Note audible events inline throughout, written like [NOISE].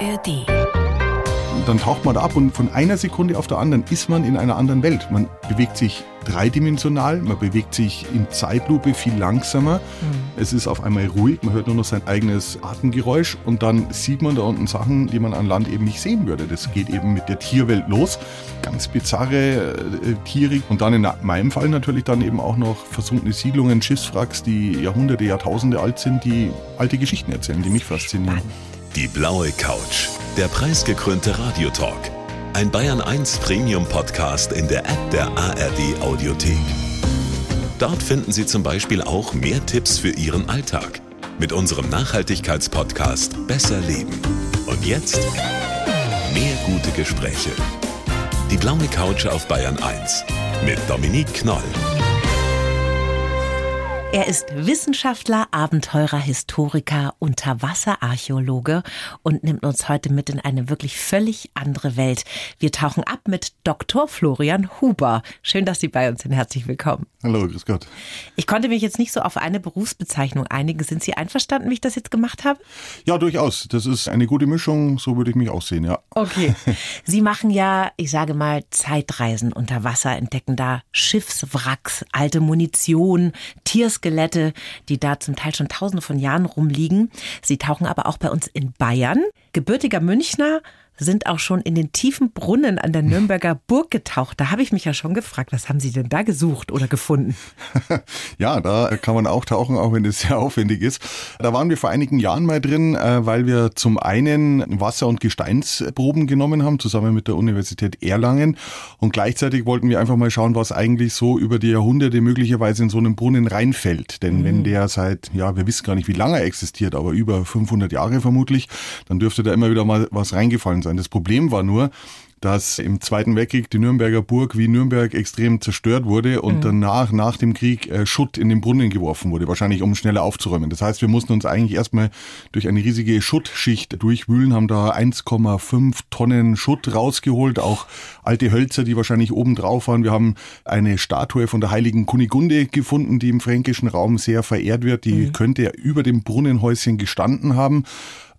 ARD. Dann taucht man da ab und von einer Sekunde auf der anderen ist man in einer anderen Welt. Man bewegt sich dreidimensional, man bewegt sich in Zeitlupe viel langsamer. Mhm. Es ist auf einmal ruhig, man hört nur noch sein eigenes Atemgeräusch und dann sieht man da unten Sachen, die man an Land eben nicht sehen würde. Das geht eben mit der Tierwelt los. Ganz bizarre äh, Tiere und dann in meinem Fall natürlich dann eben auch noch versunkene Siedlungen, Schiffswracks, die Jahrhunderte, Jahrtausende alt sind, die alte Geschichten erzählen, die mich faszinieren. Die blaue Couch, der preisgekrönte Radiotalk. Ein Bayern 1 Premium Podcast in der App der ARD Audiothek. Dort finden Sie zum Beispiel auch mehr Tipps für Ihren Alltag mit unserem Nachhaltigkeitspodcast Besser Leben. Und jetzt mehr gute Gespräche. Die blaue Couch auf Bayern 1 mit Dominique Knoll. Er ist Wissenschaftler, Abenteurer, Historiker, Unterwasserarchäologe und nimmt uns heute mit in eine wirklich völlig andere Welt. Wir tauchen ab mit Dr. Florian Huber. Schön, dass Sie bei uns sind. Herzlich willkommen. Hallo, grüß Gott. Ich konnte mich jetzt nicht so auf eine Berufsbezeichnung einigen. Sind Sie einverstanden, wie ich das jetzt gemacht habe? Ja, durchaus. Das ist eine gute Mischung. So würde ich mich auch sehen, ja. Okay. [LAUGHS] Sie machen ja, ich sage mal, Zeitreisen unter Wasser, entdecken da Schiffswracks, alte Munition, Tiers Skelette, die da zum Teil schon tausende von Jahren rumliegen. Sie tauchen aber auch bei uns in Bayern. Gebürtiger Münchner, sind auch schon in den tiefen Brunnen an der Nürnberger Burg getaucht. Da habe ich mich ja schon gefragt, was haben Sie denn da gesucht oder gefunden? [LAUGHS] ja, da kann man auch tauchen, auch wenn es sehr aufwendig ist. Da waren wir vor einigen Jahren mal drin, äh, weil wir zum einen Wasser- und Gesteinsproben genommen haben, zusammen mit der Universität Erlangen. Und gleichzeitig wollten wir einfach mal schauen, was eigentlich so über die Jahrhunderte möglicherweise in so einen Brunnen reinfällt. Denn mhm. wenn der seit, ja, wir wissen gar nicht, wie lange er existiert, aber über 500 Jahre vermutlich, dann dürfte da immer wieder mal was reingefallen sein sein. Das Problem war nur, dass im Zweiten Weltkrieg die Nürnberger Burg wie Nürnberg extrem zerstört wurde und mhm. danach, nach dem Krieg, äh, Schutt in den Brunnen geworfen wurde, wahrscheinlich um schneller aufzuräumen. Das heißt, wir mussten uns eigentlich erstmal durch eine riesige Schuttschicht durchwühlen, haben da 1,5 Tonnen Schutt rausgeholt, auch alte Hölzer, die wahrscheinlich oben drauf waren. Wir haben eine Statue von der heiligen Kunigunde gefunden, die im fränkischen Raum sehr verehrt wird. Die mhm. könnte über dem Brunnenhäuschen gestanden haben.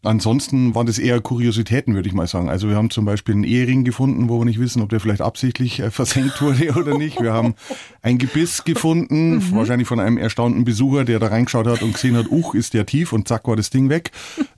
Ansonsten waren das eher Kuriositäten, würde ich mal sagen. Also wir haben zum Beispiel einen Ehering gefunden, wo wir nicht wissen, ob der vielleicht absichtlich äh, versenkt wurde [LAUGHS] oder nicht. Wir haben ein Gebiss gefunden, mhm. wahrscheinlich von einem erstaunten Besucher, der da reingeschaut hat und gesehen hat, uch, ist der tief und zack war das Ding weg.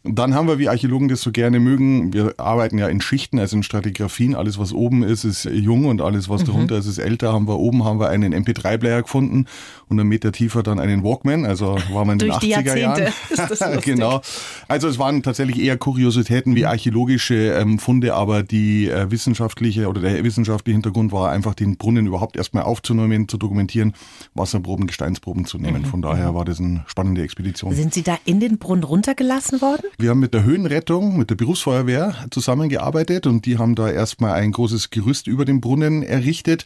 Dann haben wir, wie Archäologen das so gerne mögen, wir arbeiten ja in Schichten, also in Stratigraphien. Alles, was oben ist, ist jung und alles, was mhm. darunter ist, ist älter. Haben wir oben haben wir einen MP3-Player gefunden und einen Meter tiefer dann einen Walkman. Also war man in den 80er Jahren. [LAUGHS] genau. Also es waren tatsächlich eher Kuriositäten wie mhm. archäologische ähm, Funde, aber die äh, wissenschaftliche oder der wissenschaftliche Hintergrund war einfach, den Brunnen überhaupt erstmal aufzunehmen, zu dokumentieren, Wasserproben, Gesteinsproben zu nehmen. Mhm. Von daher mhm. war das eine spannende Expedition. Sind Sie da in den Brunnen runtergelassen worden? Wir haben mit der Höhenrettung, mit der Berufsfeuerwehr zusammengearbeitet und die haben da erstmal ein großes Gerüst über dem Brunnen errichtet.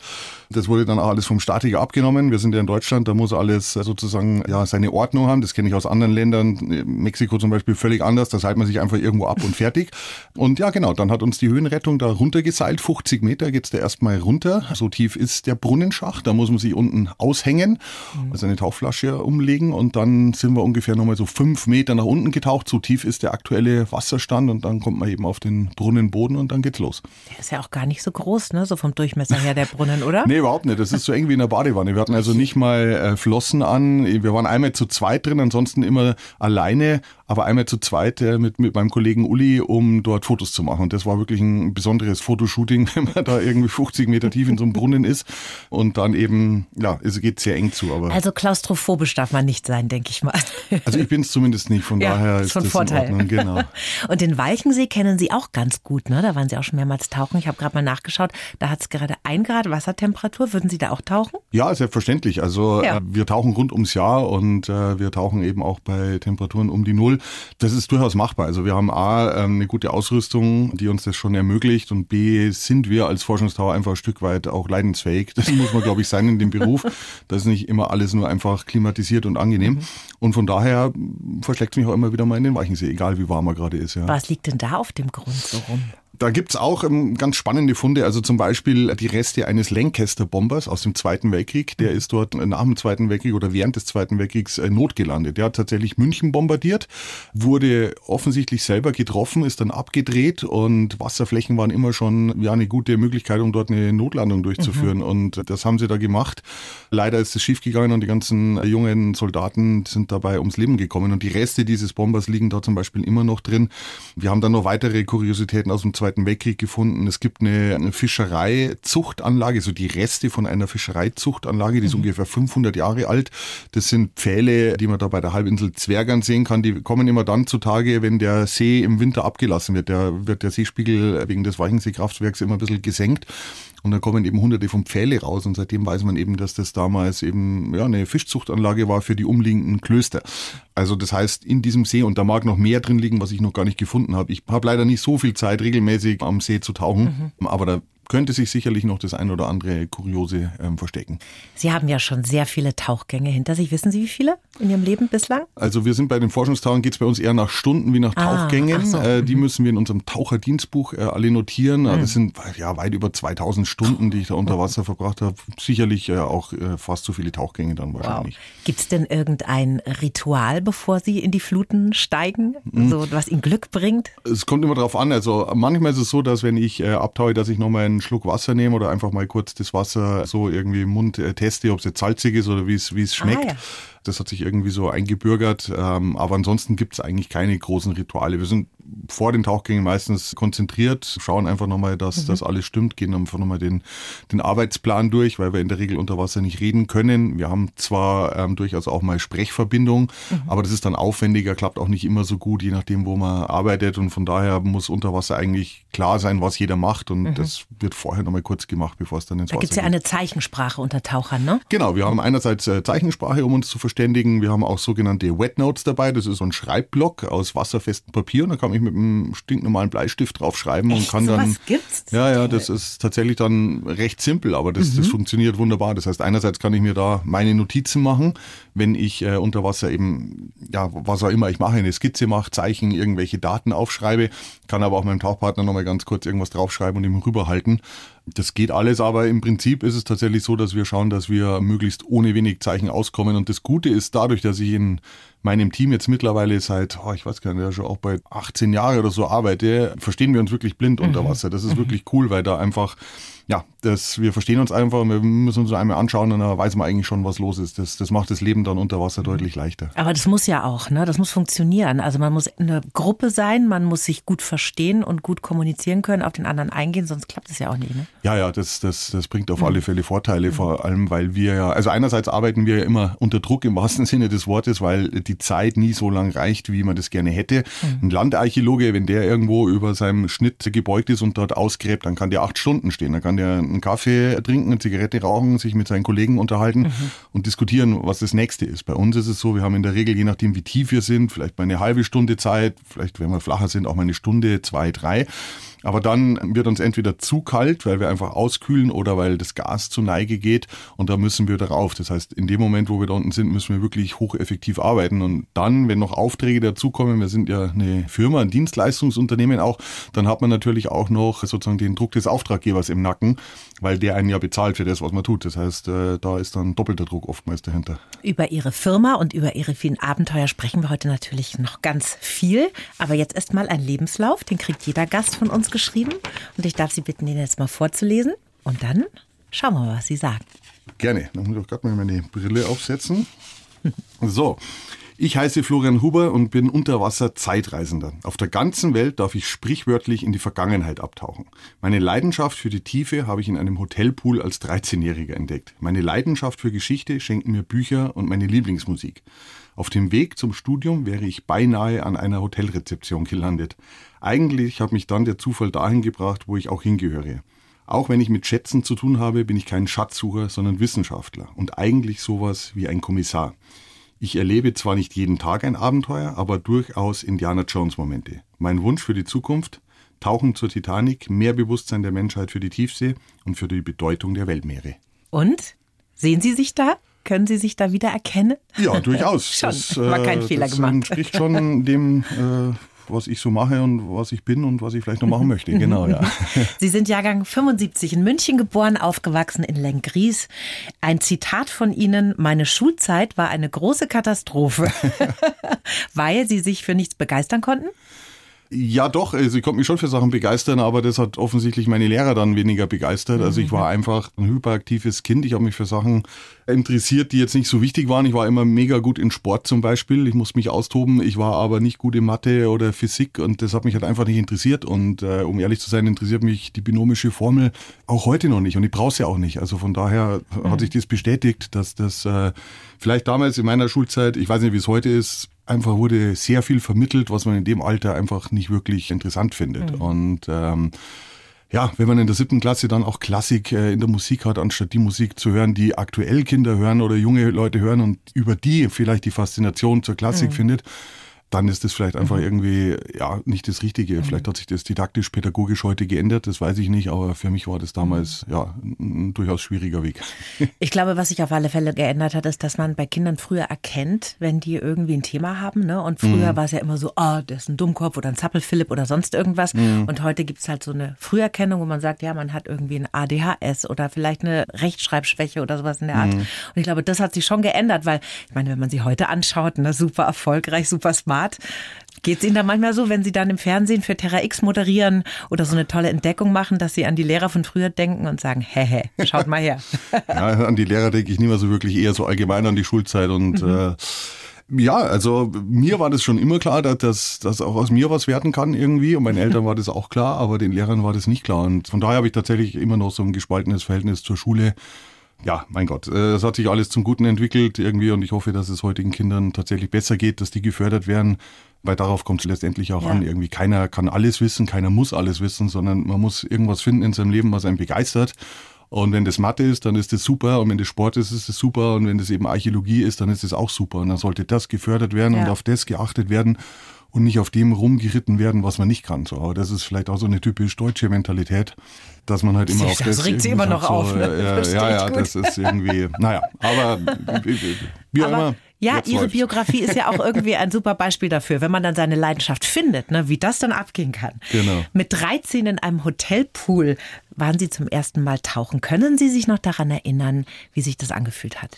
Das wurde dann auch alles vom Statiker abgenommen. Wir sind ja in Deutschland, da muss alles sozusagen ja seine Ordnung haben. Das kenne ich aus anderen Ländern, Mexiko zum Beispiel völlig anders. Das teilt man sich einfach irgendwo ab und fertig. Und ja, genau, dann hat uns die Höhenrettung da runtergeseilt. 50 Meter geht's da erstmal runter. So tief ist der Brunnenschacht. Da muss man sich unten aushängen, also eine Tauchflasche umlegen. Und dann sind wir ungefähr nochmal so fünf Meter nach unten getaucht. So tief ist der aktuelle Wasserstand. Und dann kommt man eben auf den Brunnenboden und dann geht's los. Der ist ja auch gar nicht so groß, ne? So vom Durchmesser her, der Brunnen, oder? [LAUGHS] nee, überhaupt nicht. Das ist so eng wie in der Badewanne. Wir hatten also nicht mal äh, Flossen an. Wir waren einmal zu zweit drin, ansonsten immer alleine aber einmal zu zweit äh, mit, mit meinem Kollegen Uli, um dort Fotos zu machen. Und das war wirklich ein besonderes Fotoshooting, [LAUGHS] wenn man da irgendwie 50 Meter tief in so einem Brunnen ist und dann eben, ja, es geht sehr eng zu. Aber also klaustrophobisch darf man nicht sein, denke ich mal. Also ich bin es zumindest nicht, von ja, daher ist von das Vorteil. in Ordnung. Genau. [LAUGHS] Und den Walchensee kennen Sie auch ganz gut, ne? Da waren Sie auch schon mehrmals tauchen. Ich habe gerade mal nachgeschaut, da hat es gerade ein Grad Wassertemperatur. Würden Sie da auch tauchen? Ja, selbstverständlich. Also ja. äh, wir tauchen rund ums Jahr und äh, wir tauchen eben auch bei Temperaturen um die Null. Das ist durchaus machbar. Also wir haben A, ähm, eine gute Ausrüstung, die uns das schon ermöglicht und B, sind wir als Forschungstower einfach ein Stück weit auch leidensfähig. Das muss man, glaube ich, sein in dem Beruf. [LAUGHS] Das ist nicht immer alles nur einfach klimatisiert und angenehm. Mhm. Und von daher verschlägt es mich auch immer wieder mal in den Weichensee, egal wie warm er gerade ist. Ja. Was liegt denn da auf dem Grund so rum? Da gibt's auch ähm, ganz spannende Funde, also zum Beispiel die Reste eines Lancaster-Bombers aus dem Zweiten Weltkrieg. Der ist dort nach dem Zweiten Weltkrieg oder während des Zweiten Weltkriegs äh, notgelandet. Der hat tatsächlich München bombardiert, wurde offensichtlich selber getroffen, ist dann abgedreht und Wasserflächen waren immer schon ja eine gute Möglichkeit, um dort eine Notlandung durchzuführen. Mhm. Und das haben sie da gemacht. Leider ist es schiefgegangen und die ganzen jungen Soldaten sind dabei ums Leben gekommen. Und die Reste dieses Bombers liegen da zum Beispiel immer noch drin. Wir haben dann noch weitere Kuriositäten aus dem Zweiten Zweiten Weltkrieg gefunden. Es gibt eine, Fischereizuchtanlage, so die Reste von einer Fischereizuchtanlage, die ist mhm. ungefähr 500 Jahre alt. Das sind Pfähle, die man da bei der Halbinsel Zwergern sehen kann. Die kommen immer dann zutage, wenn der See im Winter abgelassen wird. Da wird der Seespiegel wegen des Weichensee-Kraftwerks immer ein bisschen gesenkt. Und dann kommen eben hunderte von Pfähle raus und seitdem weiß man eben, dass das damals eben ja, eine Fischzuchtanlage war für die umliegenden Klöster. Also das heißt, in diesem See, und da mag noch mehr drin liegen, was ich noch gar nicht gefunden habe. Ich habe leider nicht so viel Zeit, regelmäßig am See zu tauchen, mhm. aber da könnte sich sicherlich noch das ein oder andere Kuriose ähm, verstecken. Sie haben ja schon sehr viele Tauchgänge hinter sich. Wissen Sie, wie viele in Ihrem Leben bislang? Also wir sind bei den Forschungstauchen, geht es bei uns eher nach Stunden wie nach ah, Tauchgängen. So. Äh, die mhm. müssen wir in unserem Taucherdienstbuch äh, alle notieren. Mhm. Das sind ja weit über 2000 Stunden, die ich da unter Wasser verbracht habe. Sicherlich äh, auch äh, fast so viele Tauchgänge dann wahrscheinlich. Wow. Gibt es denn irgendein Ritual, bevor Sie in die Fluten steigen, mhm. so, was Ihnen Glück bringt? Es kommt immer darauf an. Also manchmal ist es so, dass wenn ich äh, abtaue, dass ich nochmal einen Schluck Wasser nehme oder einfach mal kurz das Wasser so irgendwie im Mund äh, teste, ob es jetzt salzig ist oder wie es wie es schmeckt. Ah, ja. Das hat sich irgendwie so eingebürgert. Ähm, aber ansonsten gibt es eigentlich keine großen Rituale. Wir sind vor den Tauchgängen meistens konzentriert, schauen einfach nochmal, dass mhm. das alles stimmt, gehen einfach nochmal den, den Arbeitsplan durch, weil wir in der Regel unter Wasser nicht reden können. Wir haben zwar ähm, durchaus auch mal Sprechverbindung, mhm. aber das ist dann aufwendiger, klappt auch nicht immer so gut, je nachdem, wo man arbeitet. Und von daher muss unter Wasser eigentlich klar sein, was jeder macht. Und mhm. das wird vorher nochmal kurz gemacht, bevor es dann ins da Wasser geht. Da gibt es ja eine Zeichensprache unter Tauchern, ne? Genau, wir haben einerseits äh, Zeichensprache, um uns zu verstehen verständigen. Wir haben auch sogenannte Wet Notes dabei. Das ist so ein Schreibblock aus wasserfestem Papier. Und da kann ich mit einem stinknormalen Bleistift drauf schreiben Echt? und kann so dann. Was gibt's? Ja, ja, das ist tatsächlich dann recht simpel, aber das, mhm. das funktioniert wunderbar. Das heißt, einerseits kann ich mir da meine Notizen machen, wenn ich äh, unter Wasser eben, ja, was auch immer ich mache, eine Skizze mache, Zeichen, irgendwelche Daten aufschreibe, kann aber auch meinem Tauchpartner nochmal ganz kurz irgendwas draufschreiben und ihm rüberhalten. Das geht alles, aber im Prinzip ist es tatsächlich so, dass wir schauen, dass wir möglichst ohne wenig Zeichen auskommen. Und das Gute ist dadurch, dass ich in meinem Team jetzt mittlerweile seit, oh, ich weiß gar nicht, ja schon auch bei 18 Jahren oder so arbeite, verstehen wir uns wirklich blind unter mhm. Wasser. Das ist mhm. wirklich cool, weil da einfach ja, das, wir verstehen uns einfach, wir müssen uns einmal anschauen und dann weiß man eigentlich schon, was los ist. Das, das macht das Leben dann unter Wasser deutlich leichter. Aber das muss ja auch, ne? Das muss funktionieren. Also man muss eine Gruppe sein, man muss sich gut verstehen und gut kommunizieren können, auf den anderen eingehen, sonst klappt es ja auch nicht. Ne? Ja, ja, das, das, das bringt auf mhm. alle Fälle Vorteile, mhm. vor allem, weil wir ja, also einerseits arbeiten wir ja immer unter Druck im wahrsten [LAUGHS] Sinne des Wortes, weil die Zeit nie so lang reicht, wie man das gerne hätte. Mhm. Ein Landarchäologe, wenn der irgendwo über seinem Schnitt gebeugt ist und dort ausgräbt, dann kann der acht Stunden stehen, dann kann der einen Kaffee trinken, eine Zigarette rauchen, sich mit seinen Kollegen unterhalten mhm. und diskutieren, was das nächste ist. Bei uns ist es so, wir haben in der Regel, je nachdem wie tief wir sind, vielleicht mal eine halbe Stunde Zeit, vielleicht wenn wir flacher sind, auch mal eine Stunde, zwei, drei. Aber dann wird uns entweder zu kalt, weil wir einfach auskühlen oder weil das Gas zu Neige geht und da müssen wir darauf. Das heißt, in dem Moment, wo wir da unten sind, müssen wir wirklich hocheffektiv arbeiten. Und dann, wenn noch Aufträge dazukommen, wir sind ja eine Firma, ein Dienstleistungsunternehmen auch, dann hat man natürlich auch noch sozusagen den Druck des Auftraggebers im Nacken, weil der einen ja bezahlt für das, was man tut. Das heißt, äh, da ist dann doppelter Druck oftmals dahinter. Über Ihre Firma und über Ihre vielen Abenteuer sprechen wir heute natürlich noch ganz viel. Aber jetzt erst mal ein Lebenslauf, den kriegt jeder Gast von uns geschrieben. Und ich darf Sie bitten, den jetzt mal vorzulesen. Und dann schauen wir mal, was Sie sagen. Gerne. Dann muss ich auch gerade mal meine Brille aufsetzen. So. Ich heiße Florian Huber und bin Unterwasser-Zeitreisender. Auf der ganzen Welt darf ich sprichwörtlich in die Vergangenheit abtauchen. Meine Leidenschaft für die Tiefe habe ich in einem Hotelpool als 13-Jähriger entdeckt. Meine Leidenschaft für Geschichte schenken mir Bücher und meine Lieblingsmusik. Auf dem Weg zum Studium wäre ich beinahe an einer Hotelrezeption gelandet. Eigentlich hat mich dann der Zufall dahin gebracht, wo ich auch hingehöre. Auch wenn ich mit Schätzen zu tun habe, bin ich kein Schatzsucher, sondern Wissenschaftler und eigentlich sowas wie ein Kommissar. Ich erlebe zwar nicht jeden Tag ein Abenteuer, aber durchaus Indiana Jones Momente. Mein Wunsch für die Zukunft? Tauchen zur Titanic, mehr Bewusstsein der Menschheit für die Tiefsee und für die Bedeutung der Weltmeere. Und? Sehen Sie sich da? Können Sie sich da wieder erkennen? Ja, durchaus. [LAUGHS] schon. Das, äh, War kein Fehler das gemacht. entspricht schon dem, äh, was ich so mache und was ich bin und was ich vielleicht noch machen möchte. Genau, ja. [LAUGHS] Sie sind Jahrgang 75 in München geboren, aufgewachsen in Lengries. Ein Zitat von Ihnen, meine Schulzeit war eine große Katastrophe, [LAUGHS] weil Sie sich für nichts begeistern konnten? Ja, doch. Also ich konnte mich schon für Sachen begeistern, aber das hat offensichtlich meine Lehrer dann weniger begeistert. Also ich war mhm. einfach ein hyperaktives Kind. Ich habe mich für Sachen interessiert, die jetzt nicht so wichtig waren. Ich war immer mega gut in Sport zum Beispiel. Ich musste mich austoben. Ich war aber nicht gut in Mathe oder Physik und das hat mich halt einfach nicht interessiert. Und äh, um ehrlich zu sein, interessiert mich die binomische Formel auch heute noch nicht. Und ich brauche sie auch nicht. Also von daher mhm. hat sich das bestätigt, dass das äh, vielleicht damals in meiner Schulzeit, ich weiß nicht, wie es heute ist, einfach wurde sehr viel vermittelt, was man in dem Alter einfach nicht wirklich interessant findet. Mhm. Und ähm, ja, wenn man in der siebten Klasse dann auch Klassik äh, in der Musik hat, anstatt die Musik zu hören, die aktuell Kinder hören oder junge Leute hören und über die vielleicht die Faszination zur Klassik mhm. findet, dann ist das vielleicht einfach mhm. irgendwie ja nicht das Richtige. Mhm. Vielleicht hat sich das didaktisch-pädagogisch heute geändert, das weiß ich nicht, aber für mich war das damals mhm. ja ein durchaus schwieriger Weg. [LAUGHS] Ich glaube, was sich auf alle Fälle geändert hat, ist, dass man bei Kindern früher erkennt, wenn die irgendwie ein Thema haben. Ne? Und früher mhm. war es ja immer so, ah, oh, das ist ein Dummkopf oder ein Zappelphilipp oder sonst irgendwas. Mhm. Und heute gibt es halt so eine Früherkennung, wo man sagt, ja, man hat irgendwie ein ADHS oder vielleicht eine Rechtschreibschwäche oder sowas in der Art. Mhm. Und ich glaube, das hat sich schon geändert, weil ich meine, wenn man sie heute anschaut, ne, super erfolgreich, super smart Format. Geht es Ihnen da manchmal so, wenn Sie dann im Fernsehen für Terra X moderieren oder so eine tolle Entdeckung machen, dass Sie an die Lehrer von früher denken und sagen, hehe, schaut mal her. [LAUGHS] ja, an die Lehrer denke ich nicht mehr so wirklich, eher so allgemein an die Schulzeit und mhm. äh, ja, also mir war das schon immer klar, dass, dass auch aus mir was werden kann irgendwie. Und meinen Eltern war das auch klar, aber den Lehrern war das nicht klar. Und von daher habe ich tatsächlich immer noch so ein gespaltenes Verhältnis zur Schule ja, mein Gott, äh, es hat sich alles zum Guten entwickelt irgendwie und ich hoffe, dass es heutigen Kindern tatsächlich besser geht, dass die gefördert werden, weil darauf kommt es letztendlich auch ja. an. Irgendwie keiner kann alles wissen, keiner muss alles wissen, sondern man muss irgendwas finden in seinem Leben, was einen begeistert. Und wenn das Mathe ist, dann ist das super. Und wenn das Sport ist, ist es super. Und wenn das eben Archäologie ist, dann ist es auch super. Und dann sollte das gefördert werden ja. und auf das geachtet werden und nicht auf dem rumgeritten werden, was man nicht kann. So, aber das ist vielleicht auch so eine typisch deutsche Mentalität, dass man halt immer das auf das. Das regt sie immer noch so, auf. Ne? Äh, ja, ja, das ist irgendwie, [LAUGHS] naja, aber wie auch immer. Ja, Ihre läuft's. Biografie ist ja auch irgendwie ein super Beispiel dafür, wenn man dann seine Leidenschaft findet, ne, wie das dann abgehen kann. Genau. Mit 13 in einem Hotelpool waren Sie zum ersten Mal tauchen. Können Sie sich noch daran erinnern, wie sich das angefühlt hat?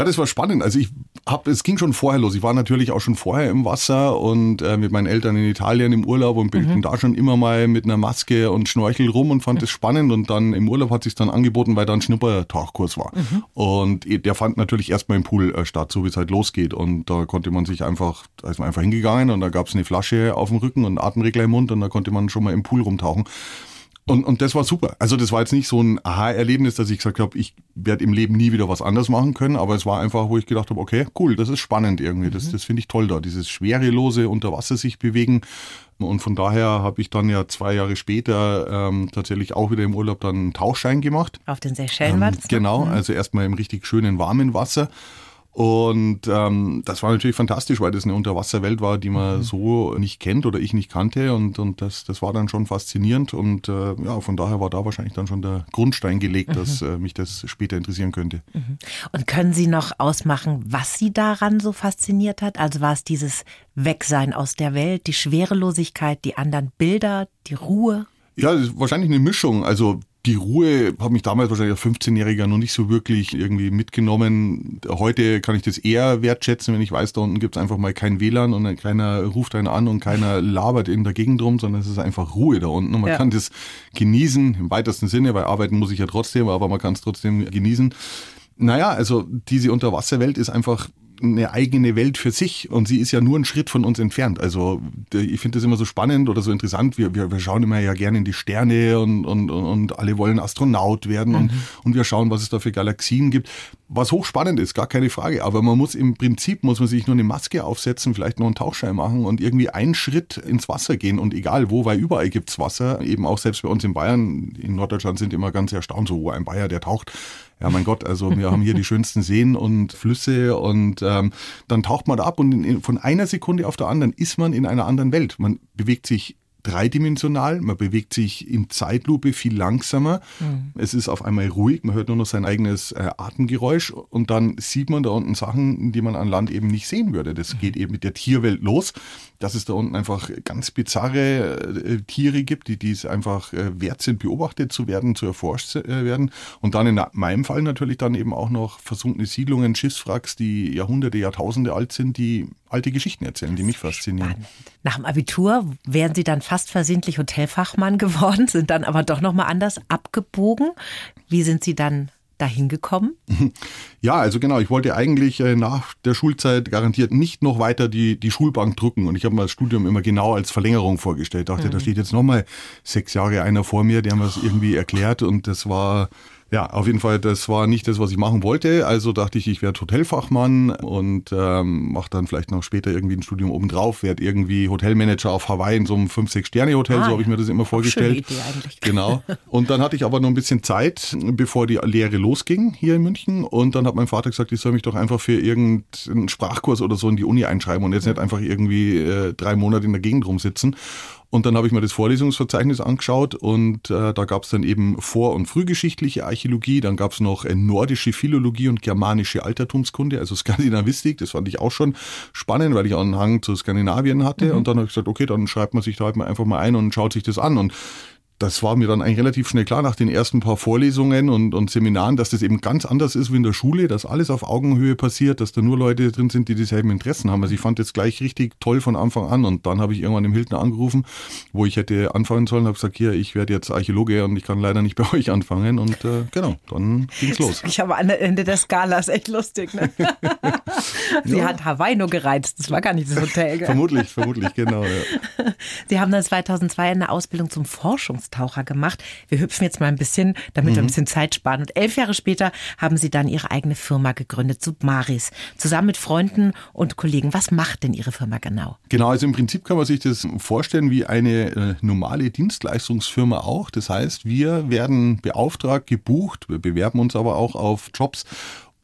Ja, das war spannend. Also ich habe, es ging schon vorher los. Ich war natürlich auch schon vorher im Wasser und äh, mit meinen Eltern in Italien im Urlaub und bin mhm. da schon immer mal mit einer Maske und Schnorchel rum und fand es spannend. Und dann im Urlaub hat sich dann angeboten, weil da ein Schnuppertauchkurs war. Mhm. Und der fand natürlich erstmal im Pool äh, statt, so wie es halt losgeht. Und da konnte man sich einfach, da ist man einfach hingegangen und da gab es eine Flasche auf dem Rücken und einen Atemregler im Mund und da konnte man schon mal im Pool rumtauchen. Und, und das war super. Also das war jetzt nicht so ein Aha-Erlebnis, dass ich gesagt habe, ich werde im Leben nie wieder was anderes machen können, aber es war einfach, wo ich gedacht habe, okay, cool, das ist spannend irgendwie. Das, mhm. das finde ich toll da, dieses schwerelose unter Wasser sich bewegen. Und von daher habe ich dann ja zwei Jahre später ähm, tatsächlich auch wieder im Urlaub dann einen Tauchschein gemacht. Auf den Seychellen ähm, war das? Genau, mhm. also erstmal im richtig schönen warmen Wasser. Und ähm, das war natürlich fantastisch, weil das eine Unterwasserwelt war, die man mhm. so nicht kennt oder ich nicht kannte. Und, und das, das war dann schon faszinierend. Und äh, ja, von daher war da wahrscheinlich dann schon der Grundstein gelegt, mhm. dass äh, mich das später interessieren könnte. Mhm. Und können Sie noch ausmachen, was Sie daran so fasziniert hat? Also war es dieses Wegsein aus der Welt, die Schwerelosigkeit, die anderen Bilder, die Ruhe? Ja, wahrscheinlich eine Mischung. Also die Ruhe hat mich damals wahrscheinlich als 15-Jähriger noch nicht so wirklich irgendwie mitgenommen. Heute kann ich das eher wertschätzen, wenn ich weiß, da unten gibt es einfach mal kein WLAN und keiner ruft einen an und keiner labert in der Gegend rum, sondern es ist einfach Ruhe da unten und man ja. kann das genießen im weitesten Sinne, weil arbeiten muss ich ja trotzdem, aber man kann es trotzdem genießen. Naja, also diese Unterwasserwelt ist einfach eine eigene Welt für sich und sie ist ja nur ein Schritt von uns entfernt. Also ich finde das immer so spannend oder so interessant. Wir, wir, wir schauen immer ja gerne in die Sterne und, und, und alle wollen Astronaut werden und, mhm. und wir schauen, was es da für Galaxien gibt. Was hochspannend ist, gar keine Frage. Aber man muss im Prinzip, muss man sich nur eine Maske aufsetzen, vielleicht noch einen Tauchschein machen und irgendwie einen Schritt ins Wasser gehen und egal wo, weil überall gibt's Wasser. Eben auch selbst bei uns in Bayern, in Norddeutschland sind immer ganz erstaunt, so ein Bayer, der taucht. Ja, mein Gott, also wir haben hier die schönsten Seen und Flüsse und ähm, dann taucht man da ab und in, von einer Sekunde auf der anderen ist man in einer anderen Welt. Man bewegt sich dreidimensional, man bewegt sich in Zeitlupe viel langsamer. Mhm. Es ist auf einmal ruhig, man hört nur noch sein eigenes äh, Atemgeräusch und dann sieht man da unten Sachen, die man an Land eben nicht sehen würde. Das mhm. geht eben mit der Tierwelt los, dass es da unten einfach ganz bizarre äh, Tiere gibt, die dies einfach äh, wert sind, beobachtet zu werden, zu erforscht äh, werden. Und dann in meinem Fall natürlich dann eben auch noch versunkene Siedlungen, Schiffswracks, die Jahrhunderte, Jahrtausende alt sind, die alte Geschichten erzählen, die mich faszinieren. Spannend. Nach dem Abitur wären Sie dann fast versehentlich Hotelfachmann [LAUGHS] geworden, sind dann aber doch nochmal anders abgebogen. Wie sind Sie dann dahin gekommen? [LAUGHS] Ja, also genau. Ich wollte eigentlich äh, nach der Schulzeit garantiert nicht noch weiter die, die Schulbank drücken. Und ich habe mir das Studium immer genau als Verlängerung vorgestellt. Ich dachte, mhm. da steht jetzt nochmal sechs Jahre einer vor mir, der mir das irgendwie erklärt. Und das war ja, auf jeden Fall, das war nicht das, was ich machen wollte. Also dachte ich, ich werde Hotelfachmann und ähm, mache dann vielleicht noch später irgendwie ein Studium obendrauf, werde irgendwie Hotelmanager auf Hawaii in so einem 5-6-Sterne-Hotel, ah, so habe ich mir das immer vorgestellt. Idee eigentlich. Genau. [LAUGHS] Und dann hatte ich aber noch ein bisschen Zeit, bevor die Lehre losging hier in München. Und dann hat mein Vater gesagt, ich soll mich doch einfach für irgendeinen Sprachkurs oder so in die Uni einschreiben und jetzt nicht einfach irgendwie äh, drei Monate in der Gegend rumsitzen. Und dann habe ich mir das Vorlesungsverzeichnis angeschaut und äh, da gab es dann eben vor- und frühgeschichtliche Archäologie, dann gab es noch äh, nordische Philologie und germanische Altertumskunde, also Skandinavistik. Das fand ich auch schon spannend, weil ich auch einen Hang zu Skandinavien hatte. Mhm. Und dann habe ich gesagt, okay, dann schreibt man sich da halt mal einfach mal ein und schaut sich das an. Und das war mir dann eigentlich relativ schnell klar nach den ersten paar Vorlesungen und, und Seminaren, dass das eben ganz anders ist wie in der Schule, dass alles auf Augenhöhe passiert, dass da nur Leute drin sind, die dieselben Interessen haben. Also ich fand das gleich richtig toll von Anfang an und dann habe ich irgendwann im Hilton angerufen, wo ich hätte anfangen sollen, habe gesagt, hier, ich werde jetzt Archäologe und ich kann leider nicht [LAUGHS] bei euch anfangen und äh, genau, dann ging's los. Ich habe am Ende der Skala, ist echt lustig, ne? [LAUGHS] Sie ja. hat Hawaii nur gereizt, das war gar nicht das Hotel. Gell? Vermutlich, vermutlich, genau. Ja. [LAUGHS] Sie haben dann 2002 eine Ausbildung zum Forschungs Meerestaucher gemacht. Wir hüpfen jetzt mal ein bisschen, damit mhm. wir ein mhm. bisschen Zeit sparen. Und elf Jahre später haben Sie dann Ihre eigene Firma gegründet, Submaris, zusammen mit Freunden und Kollegen. Was macht denn Ihre Firma genau? Genau, also im Prinzip kann man sich das vorstellen wie eine äh, normale Dienstleistungsfirma auch. Das heißt, wir werden beauftragt, gebucht, wir bewerben uns aber auch auf Jobs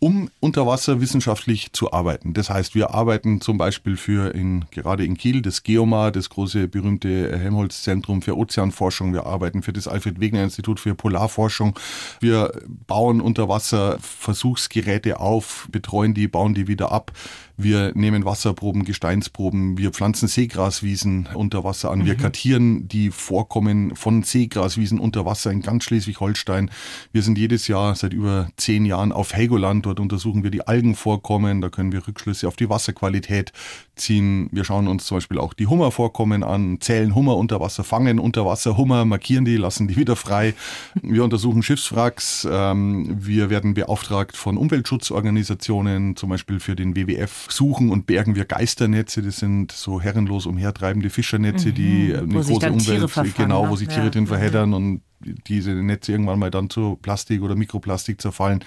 um unter Wasser wissenschaftlich zu arbeiten. Das heißt, wir arbeiten zum Beispiel für in, gerade in Kiel das Geomar, das große berühmte Helmholtz-Zentrum für Ozeanforschung. Wir arbeiten für das Alfred-Wegener-Institut für Polarforschung. Wir bauen unter Wasser Versuchsgeräte auf, betreuen die, bauen die wieder ab. Wir nehmen Wasserproben, Gesteinsproben, wir pflanzen Seegraswiesen unter Wasser an, mhm. wir kartieren die Vorkommen von Seegraswiesen unter Wasser in ganz Schleswig-Holstein. Wir sind jedes Jahr seit über zehn Jahren auf Helgoland, dort untersuchen wir die Algenvorkommen, da können wir Rückschlüsse auf die Wasserqualität ziehen. Wir schauen uns zum Beispiel auch die Hummervorkommen an, zählen Hummer unter Wasser, fangen unter Wasser Hummer, markieren die, lassen die wieder frei. Wir untersuchen Schiffswracks, ähm, wir werden beauftragt von Umweltschutzorganisationen, zum Beispiel für den WWF suchen und bergen wir Geisternetze. Das sind so herrenlos umhertreibende Fischernetze, mhm. die eine große Umwelt, genau, wo sich Tiere ja. drin verheddern und diese Netze irgendwann mal dann zu Plastik oder Mikroplastik zerfallen.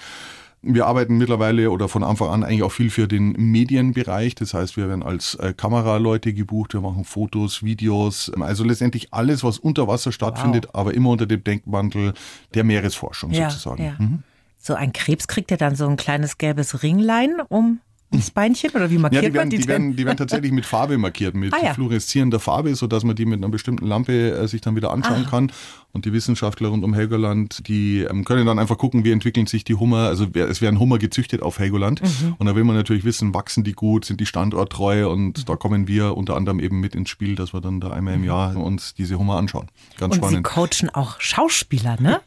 Wir arbeiten mittlerweile oder von Anfang an eigentlich auch viel für den Medienbereich. Das heißt, wir werden als äh, Kameraleute gebucht, wir machen Fotos, Videos, also letztendlich alles, was unter Wasser stattfindet, wow. aber immer unter dem Denkmantel der Meeresforschung ja, sozusagen. Ja. Mhm. So ein Krebs kriegt ja dann so ein kleines gelbes Ringlein um das Beinchen oder wie markiert ja, die werden, man die? Die werden, die werden [LAUGHS] tatsächlich mit Farbe markiert, mit ah, ja. fluoreszierender Farbe, sodass man die mit einer bestimmten Lampe äh, sich dann wieder anschauen ah. kann. Und die Wissenschaftler rund um Helgoland, die ähm, können dann einfach gucken, wie entwickeln sich die Hummer. Also es werden Hummer gezüchtet auf Helgoland. Mhm. Und da will man natürlich wissen, wachsen die gut, sind die standorttreu. Und mhm. da kommen wir unter anderem eben mit ins Spiel, dass wir dann da einmal im mhm. Jahr uns diese Hummer anschauen. Ganz und spannend. Sie coachen auch Schauspieler, ne?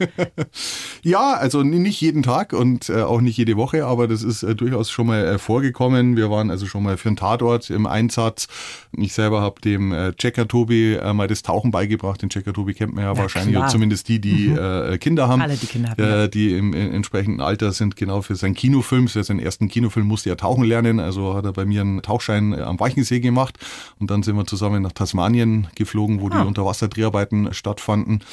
[LAUGHS] ja, also nicht jeden Tag und äh, auch nicht jede Woche, aber das ist äh, durchaus schon mal äh, vorgekommen. Wir waren also schon mal für einen Tatort im Einsatz. Ich selber habe dem Checker Tobi mal das Tauchen beigebracht. Den Checker Tobi kennt man ja, ja wahrscheinlich ja, zumindest die, die mhm. äh, Kinder haben. Alle, die Kinder haben. Äh, die im, im, entsprechenden Alter sind, genau für seinen Kinofilm, für seinen ersten Kinofilm musste er tauchen lernen. Also hat er bei mir einen Tauchschein äh, am Weichensee gemacht. Und dann sind wir zusammen nach Tasmanien geflogen, wo ah. die Unterwasserdreharbeiten stattfanden.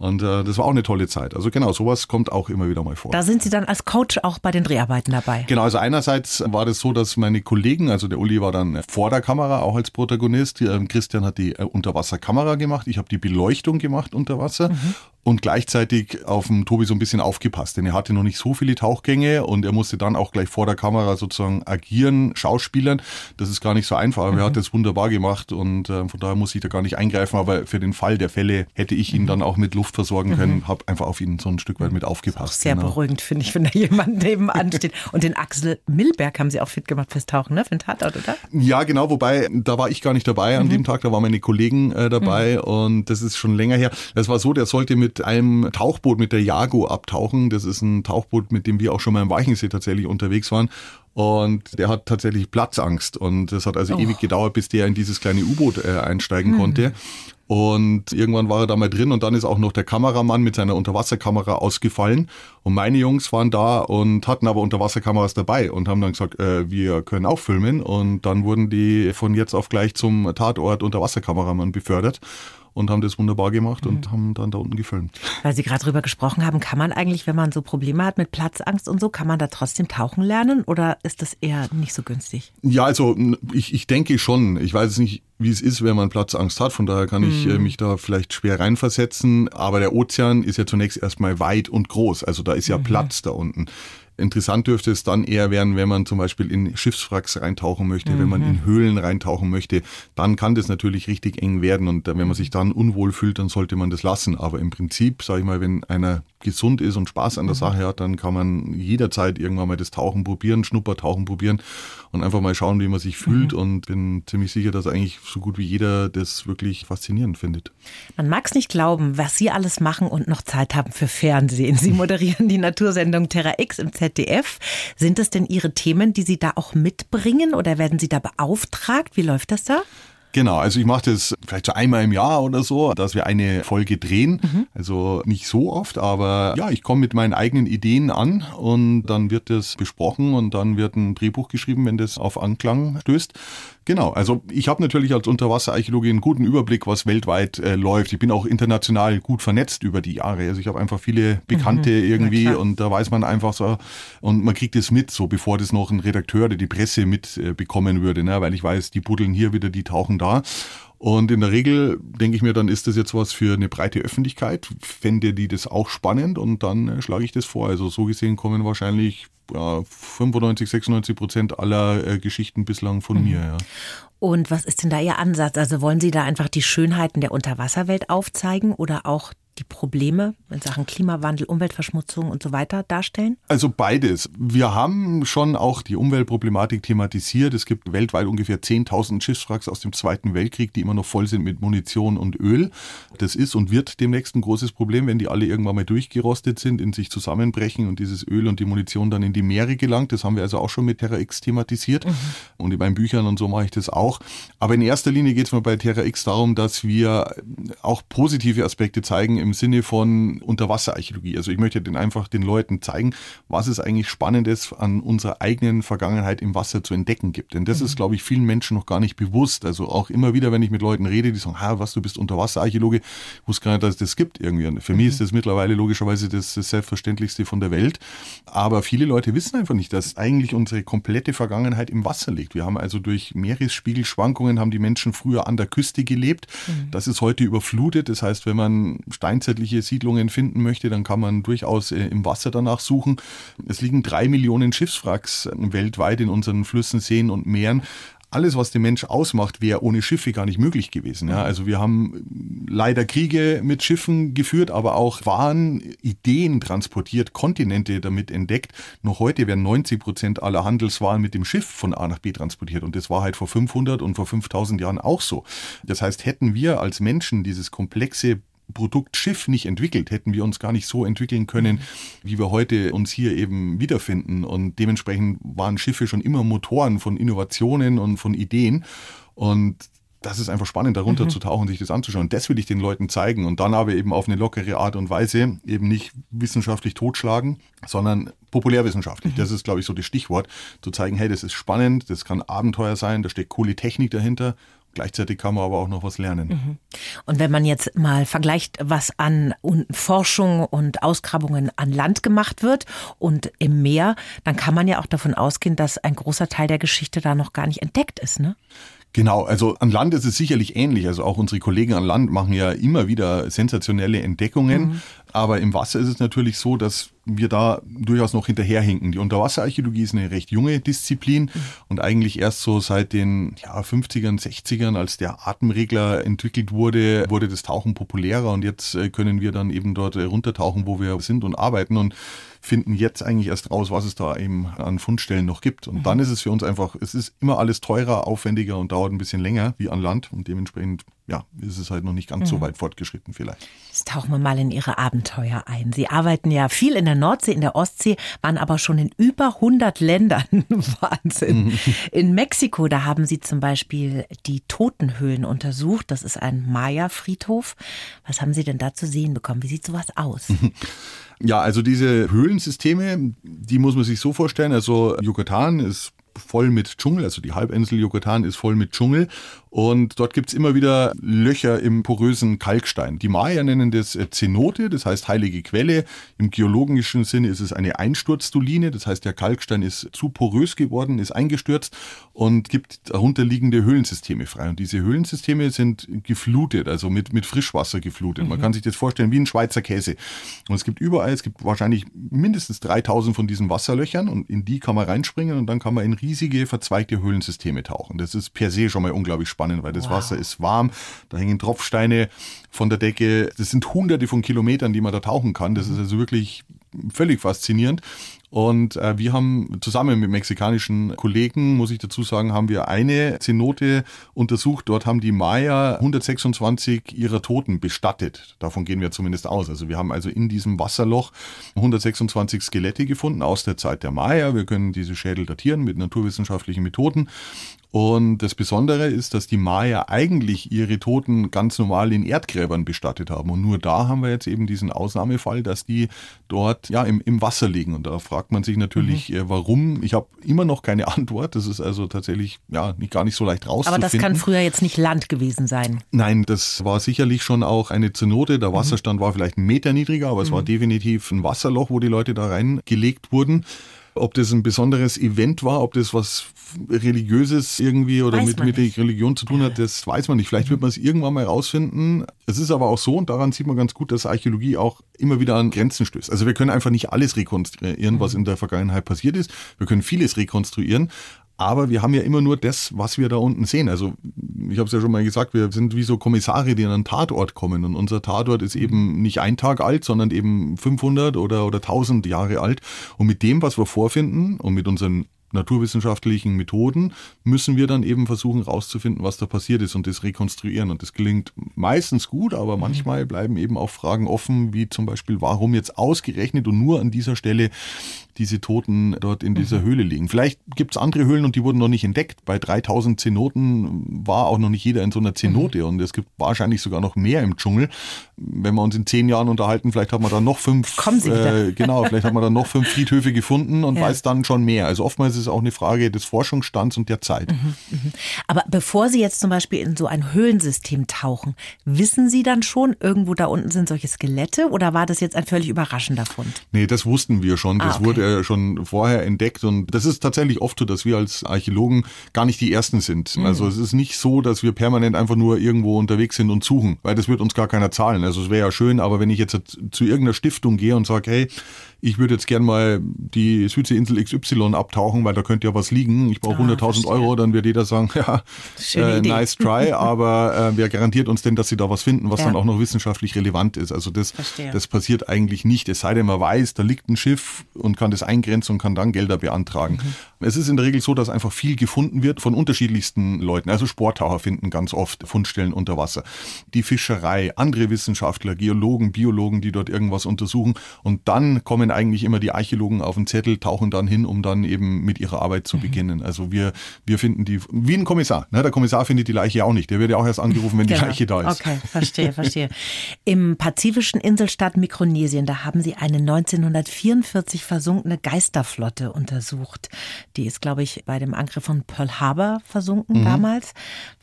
Und äh, das war auch eine tolle Zeit. Also genau, sowas kommt auch immer wieder mal vor. Da sind Sie dann als Coach auch bei den Dreharbeiten dabei. Genau, also einerseits war das so, dass meine Kollegen, also der Uli war dann vor der Kamera auch als Protagonist. Christian hat die äh, Unterwasserkamera gemacht, ich habe die Beleuchtung gemacht unter Wasser. Mhm. und gleichzeitig auf dem Tobi so ein bisschen aufgepasst, denn er hatte noch nicht so viele Tauchgänge und er musste dann auch gleich vor der Kamera sozusagen agieren, schauspielern. Das ist gar nicht so einfach, aber mhm. er hat das wunderbar gemacht und äh, von daher muss ich da gar nicht eingreifen, aber für den Fall der Fälle hätte ich ihn mhm. dann auch mit Luft versorgen können, mhm. habe einfach auf ihn so ein Stück weit mit aufgepasst. Sehr genau. beruhigend, finde ich, wenn da jemand nebenan steht. Und den Axel Milberg haben Sie auch fit gemacht fürs Tauchen, ne? für den Tatort, oder? Ja, genau, wobei da war ich gar nicht dabei an mhm. dem Tag, da waren meine Kollegen äh, dabei mhm. und das ist schon länger her. Das war so, der sollte mit einem Tauchboot, mit der Jago abtauchen. Das ist ein Tauchboot, mit dem wir auch schon mal im Weichensee tatsächlich unterwegs waren. Und der hat tatsächlich Platzangst. Und es hat also oh. ewig gedauert, bis der in dieses kleine U-Boot äh, einsteigen hm. konnte. Und irgendwann war er da mal drin und dann ist auch noch der Kameramann mit seiner Unterwasserkamera ausgefallen. Und meine Jungs waren da und hatten aber Unterwasserkameras dabei und haben dann gesagt, äh, wir können auch filmen. Und dann wurden die von jetzt auf gleich zum Tatort Unterwasserkameramann befördert und haben das wunderbar gemacht mhm. und haben dann da unten gefilmt. Weil Sie gerade drüber gesprochen haben, kann man eigentlich, wenn man so Probleme hat mit Platzangst und so, kann man da trotzdem tauchen lernen oder ist das eher nicht so günstig? Ja, also ich, ich denke schon. Ich weiß nicht, wie es ist, wenn man Platzangst hat. Von daher kann ich mhm. mich da vielleicht schwer reinversetzen. Aber der Ozean ist ja zunächst erstmal weit und groß. Also da ist ja mhm. Platz da unten. Interessant dürfte es dann eher werden, wenn man zum Beispiel in Schiffswracks reintauchen möchte, mhm. wenn man in mhm. Höhlen reintauchen möchte. Dann kann das natürlich richtig eng werden und wenn man sich dann unwohl fühlt, dann sollte man das lassen. Aber im Prinzip, sage ich mal, wenn einer gesund ist und Spaß an der mhm. Sache hat, dann kann man jederzeit irgendwann mal das Tauchen probieren, Schnuppertauchen probieren und einfach mal schauen, wie man sich fühlt. Mhm. Und bin ziemlich sicher, dass eigentlich so gut wie jeder das wirklich faszinierend findet. Man mag es nicht glauben, was Sie alles machen und noch Zeit haben für Fernsehen. Sie [LAUGHS] moderieren die Natursendung Terra X im ZDF. Sind es denn Ihre Themen, die Sie da auch mitbringen oder werden Sie da beauftragt? Wie läuft das da? Genau, also ich mache das vielleicht so einmal im Jahr oder so, dass wir eine Folge drehen. Mhm. Also nicht so oft, aber ja, ich komme mit meinen eigenen Ideen an und dann wird das besprochen und dann wird ein Drehbuch geschrieben, wenn das auf Anklang stößt. Genau, also ich habe natürlich als Unterwasserarchäologe einen guten Überblick, was weltweit äh, läuft. Ich bin auch international gut vernetzt über die Jahre. Also ich habe einfach viele Bekannte mhm, irgendwie und da weiß man einfach so und man kriegt es mit, so bevor das noch ein Redakteur oder die Presse mitbekommen äh, würde, ne? weil ich weiß, die buddeln hier wieder, die tauchen da. Und in der Regel denke ich mir, dann ist das jetzt was für eine breite Öffentlichkeit. Fände die das auch spannend und dann äh, schlage ich das vor. Also so gesehen kommen wahrscheinlich ja, 95, 96 Prozent aller äh, Geschichten bislang von mhm. mir. Ja. Und was ist denn da Ihr Ansatz? Also wollen Sie da einfach die Schönheiten der Unterwasserwelt aufzeigen oder auch die Probleme in Sachen Klimawandel, Umweltverschmutzung und so weiter darstellen? Also beides. Wir haben schon auch die Umweltproblematik thematisiert. Es gibt weltweit ungefähr 10.000 Schiffswracks aus dem Zweiten Weltkrieg, die immer noch voll sind mit Munition und Öl. Das ist und wird demnächst ein großes Problem, wenn die alle irgendwann mal durchgerostet sind, in sich zusammenbrechen und dieses Öl und die Munition dann in die Meere gelangt. Das haben wir also auch schon mit Terra X thematisiert. Mhm. Und in meinen Büchern und so mache ich das auch. Aber in erster Linie geht es mir bei Terra X darum, dass wir auch positive Aspekte zeigen im Sinne von Unterwasserarchäologie. Also ich möchte den einfach den Leuten zeigen, was es eigentlich Spannendes an unserer eigenen Vergangenheit im Wasser zu entdecken gibt. Denn das mhm. ist, glaube ich, vielen Menschen noch gar nicht bewusst. Also auch immer wieder, wenn ich mit Leuten rede, die sagen, ha, was, du bist Unterwasserarchäologe, ich wusste gar nicht, dass es das gibt irgendwie. Und für mhm. mich ist das mittlerweile logischerweise das, das Selbstverständlichste von der Welt. Aber viele Leute wissen einfach nicht, dass eigentlich unsere komplette Vergangenheit im Wasser liegt. Wir haben also durch Meeresspiegelschwankungen haben die Menschen früher an der Küste gelebt. Mhm. Das ist heute überflutet. Das heißt, wenn man steinzeitliche Siedlungen finden möchte, dann kann man durchaus äh, im Wasser danach suchen. Es liegen drei Millionen Schiffswracks äh, weltweit in unseren Flüssen, Seen und Meeren alles, was den Mensch ausmacht, wäre ohne Schiffe gar nicht möglich gewesen. Ja, also wir haben leider Kriege mit Schiffen geführt, aber auch Waren, Ideen transportiert, Kontinente damit entdeckt. Noch heute werden 90 Prozent aller Handelswaren mit dem Schiff von A nach B transportiert. Und das war halt vor 500 und vor 5000 Jahren auch so. Das heißt, hätten wir als Menschen dieses komplexe Produkt Schiff nicht entwickelt, hätten wir uns gar nicht so entwickeln können, wie wir heute uns hier eben wiederfinden. Und dementsprechend waren Schiffe schon immer Motoren von Innovationen und von Ideen. Und das ist einfach spannend, darunter mhm. zu tauchen, sich das anzuschauen. Das will ich den Leuten zeigen und dann aber eben auf eine lockere Art und Weise, eben nicht wissenschaftlich totschlagen, sondern populärwissenschaftlich. Mhm. Das ist, glaube ich, so das Stichwort, zu zeigen, hey, das ist spannend, das kann Abenteuer sein, da steckt coole Technik dahinter Gleichzeitig kann man aber auch noch was lernen. Mhm. Und wenn man jetzt mal vergleicht, was an Forschung und Ausgrabungen an Land gemacht wird und im Meer, dann kann man ja auch davon ausgehen, dass ein großer Teil der Geschichte da noch gar nicht entdeckt ist, ne? Genau, also an Land ist es sicherlich ähnlich. Also auch unsere Kollegen an Land machen ja immer wieder sensationelle Entdeckungen. Mhm. Aber im Wasser ist es natürlich so, dass wir da durchaus noch hinterherhinken. Die Unterwasserarchäologie ist eine recht junge Disziplin mhm. und eigentlich erst so seit den ja, 50ern, 60ern, als der Atemregler entwickelt wurde, wurde das Tauchen populärer und jetzt äh, können wir dann eben dort runtertauchen, wo wir sind und arbeiten und finden jetzt eigentlich erst raus, was es da eben an Fundstellen noch gibt. Und mhm. dann ist es für uns einfach, es ist immer alles teurer, aufwendiger und dauert ein bisschen länger wie an Land und dementsprechend ja, ist es halt noch nicht ganz mhm. so weit fortgeschritten vielleicht. Jetzt tauchen wir mal in Ihre Abenteuer ein. Sie arbeiten ja viel in der Nordsee, in der Ostsee, waren aber schon in über 100 Ländern. [LAUGHS] Wahnsinn. Mhm. In Mexiko, da haben Sie zum Beispiel die Totenhöhlen untersucht. Das ist ein Maya-Friedhof. Was haben Sie denn da zu sehen bekommen? Wie sieht sowas aus? [LAUGHS] Ja, also diese Höhlensysteme, die muss man sich so vorstellen. Also Yucatan ist voll mit Dschungel, also die Halbinsel Yucatan ist voll mit Dschungel und dort gibt's immer wieder Löcher im porösen Kalkstein. Die Maya nennen das äh, Zenote, das heißt heilige Quelle. Im geologischen Sinne ist es eine Einsturzdoline, das heißt der Kalkstein ist zu porös geworden, ist eingestürzt und gibt darunterliegende Höhlensysteme frei. Und diese Höhlensysteme sind geflutet, also mit, mit Frischwasser geflutet. Mhm. Man kann sich das vorstellen wie ein Schweizer Käse. Und es gibt überall, es gibt wahrscheinlich mindestens 3000 von diesen Wasserlöchern und in die kann man reinspringen und dann kann man in riesige verzweigte Höhlensysteme tauchen. Das ist per se schon mal unglaublich spannend, weil das wow. Wasser ist warm, da hängen Tropfsteine von der Decke. Das sind hunderte von Kilometern, die man da tauchen kann. Das ist also wirklich völlig faszinierend. Und äh, wir haben zusammen mit mexikanischen Kollegen, muss ich dazu sagen, haben wir eine Zenote untersucht. Dort haben die Maya 126 ihrer Toten bestattet. Davon gehen wir zumindest aus. Also wir haben also in diesem Wasserloch 126 Skelette gefunden aus der Zeit der Maya. Wir können diese Schädel datieren mit naturwissenschaftlichen Methoden. Und das Besondere ist, dass die Maya eigentlich ihre Toten ganz normal in Erdgräbern bestattet haben. Und nur da haben wir jetzt eben diesen Ausnahmefall, dass die dort ja im, im Wasser liegen. Und da fragt man sich natürlich, mhm. Äh, warum. Ich habe immer noch keine [LAUGHS] Antwort. Das ist also tatsächlich ja nicht, gar nicht so leicht rauszufinden. Aber das kann früher jetzt nicht Land gewesen sein. Nein, das war sicherlich schon auch eine Zenote. Der mhm. Wasserstand mhm. war vielleicht einen Meter niedriger, aber es mhm. war definitiv ein Wasserloch, wo die Leute da reingelegt wurden. Ob das ein besonderes Event war, ob das was Religiöses irgendwie oder mit, mit der Religion zu tun hat, das weiß man nicht. Vielleicht wird man es irgendwann mal rausfinden. Es ist aber auch so, und daran sieht man ganz gut, dass Archäologie auch immer wieder an Grenzen stößt. Also wir können einfach nicht alles rekonstruieren, was mhm. in der Vergangenheit passiert ist. Wir können vieles rekonstruieren, aber wir haben ja immer nur das, was wir da unten sehen. Also ich habe es ja schon mal gesagt, wir sind wie so Kommissare, die an einen Tatort kommen. Und unser Tatort ist eben nicht ein Tag alt, sondern eben 500 oder, oder 1000 Jahre alt. Und mit dem, was wir vorfinden und mit unseren naturwissenschaftlichen Methoden müssen wir dann eben versuchen herauszufinden, was da passiert ist und das rekonstruieren. Und das gelingt meistens gut, aber mhm. manchmal bleiben eben auch Fragen offen, wie zum Beispiel, warum jetzt ausgerechnet und nur an dieser Stelle diese Toten dort in dieser mhm. Höhle liegen. Vielleicht gibt es andere Höhlen und die wurden noch nicht entdeckt. Bei 3000 Zenoten war auch noch nicht jeder in so einer Zenote mhm. und es gibt wahrscheinlich sogar noch mehr im Dschungel. Wenn wir uns in zehn Jahren unterhalten, vielleicht hat man dann noch fünf. Kommen Sie wieder. Äh, genau, vielleicht hat man dann noch fünf Friedhöfe gefunden und [LAUGHS] ja. weiß dann schon mehr. Also oftmals ist es auch eine Frage des Forschungsstands und der Zeit. Mhm, mhm. Aber bevor Sie jetzt zum Beispiel in so ein Höhlensystem tauchen, wissen Sie dann schon, irgendwo da unten sind solche Skelette oder war das jetzt ein völlig überraschender Fund? Nee, das wussten wir schon. Das ah, okay. wurde äh, schon vorher entdeckt und das ist tatsächlich oft so, dass wir als Archäologen gar nicht die Ersten sind. Mhm. Also es ist nicht so, dass wir permanent einfach nur irgendwo unterwegs sind und suchen, weil das wird uns gar keiner zahlen. Also es wäre ja schön, aber wenn ich jetzt zu irgendeiner Stiftung gehe und sage, hey, ich würde jetzt gern mal die Südseeinsel XY abtauchen, weil da könnte ja was liegen. Ich brauche ah, 100.000 Euro, dann wird jeder sagen, [LAUGHS] ja, äh, nice try, [LAUGHS] aber äh, wer garantiert uns denn, dass sie da was finden, was ja. dann auch noch wissenschaftlich relevant ist? Also das, das passiert eigentlich nicht, es sei denn, man weiß, da liegt ein Schiff und kann das eingrenzen und kann dann Gelder beantragen. Mhm. Es ist in der Regel so, dass einfach viel gefunden wird von unterschiedlichsten Leuten. Also Sporttaucher finden ganz oft Fundstellen unter Wasser. Die Fischerei, andere Wissenschaftler, Geologen, Biologen, die dort irgendwas untersuchen. Und dann kommen eigentlich immer die Archäologen auf den Zettel, tauchen dann hin, um dann eben mit ihrer Arbeit zu mhm. beginnen. Also wir, wir finden die, wie ein Kommissar. Ne? Der Kommissar findet die Leiche auch nicht. Der wird ja auch erst angerufen, wenn genau. die Leiche da ist. Okay, verstehe, verstehe. Im pazifischen Inselstaat Mikronesien, da haben sie eine 1944 versunkene Geisterflotte untersucht. Die ist, glaube ich, bei dem Angriff von Pearl Harbor versunken mhm. damals.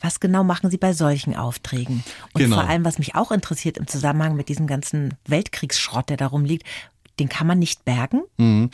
Was genau machen Sie bei solchen Aufträgen? Und genau. vor allem, was mich auch interessiert im Zusammenhang mit diesem ganzen Weltkriegsschrott, der darum liegt, den kann man nicht bergen? Mhm.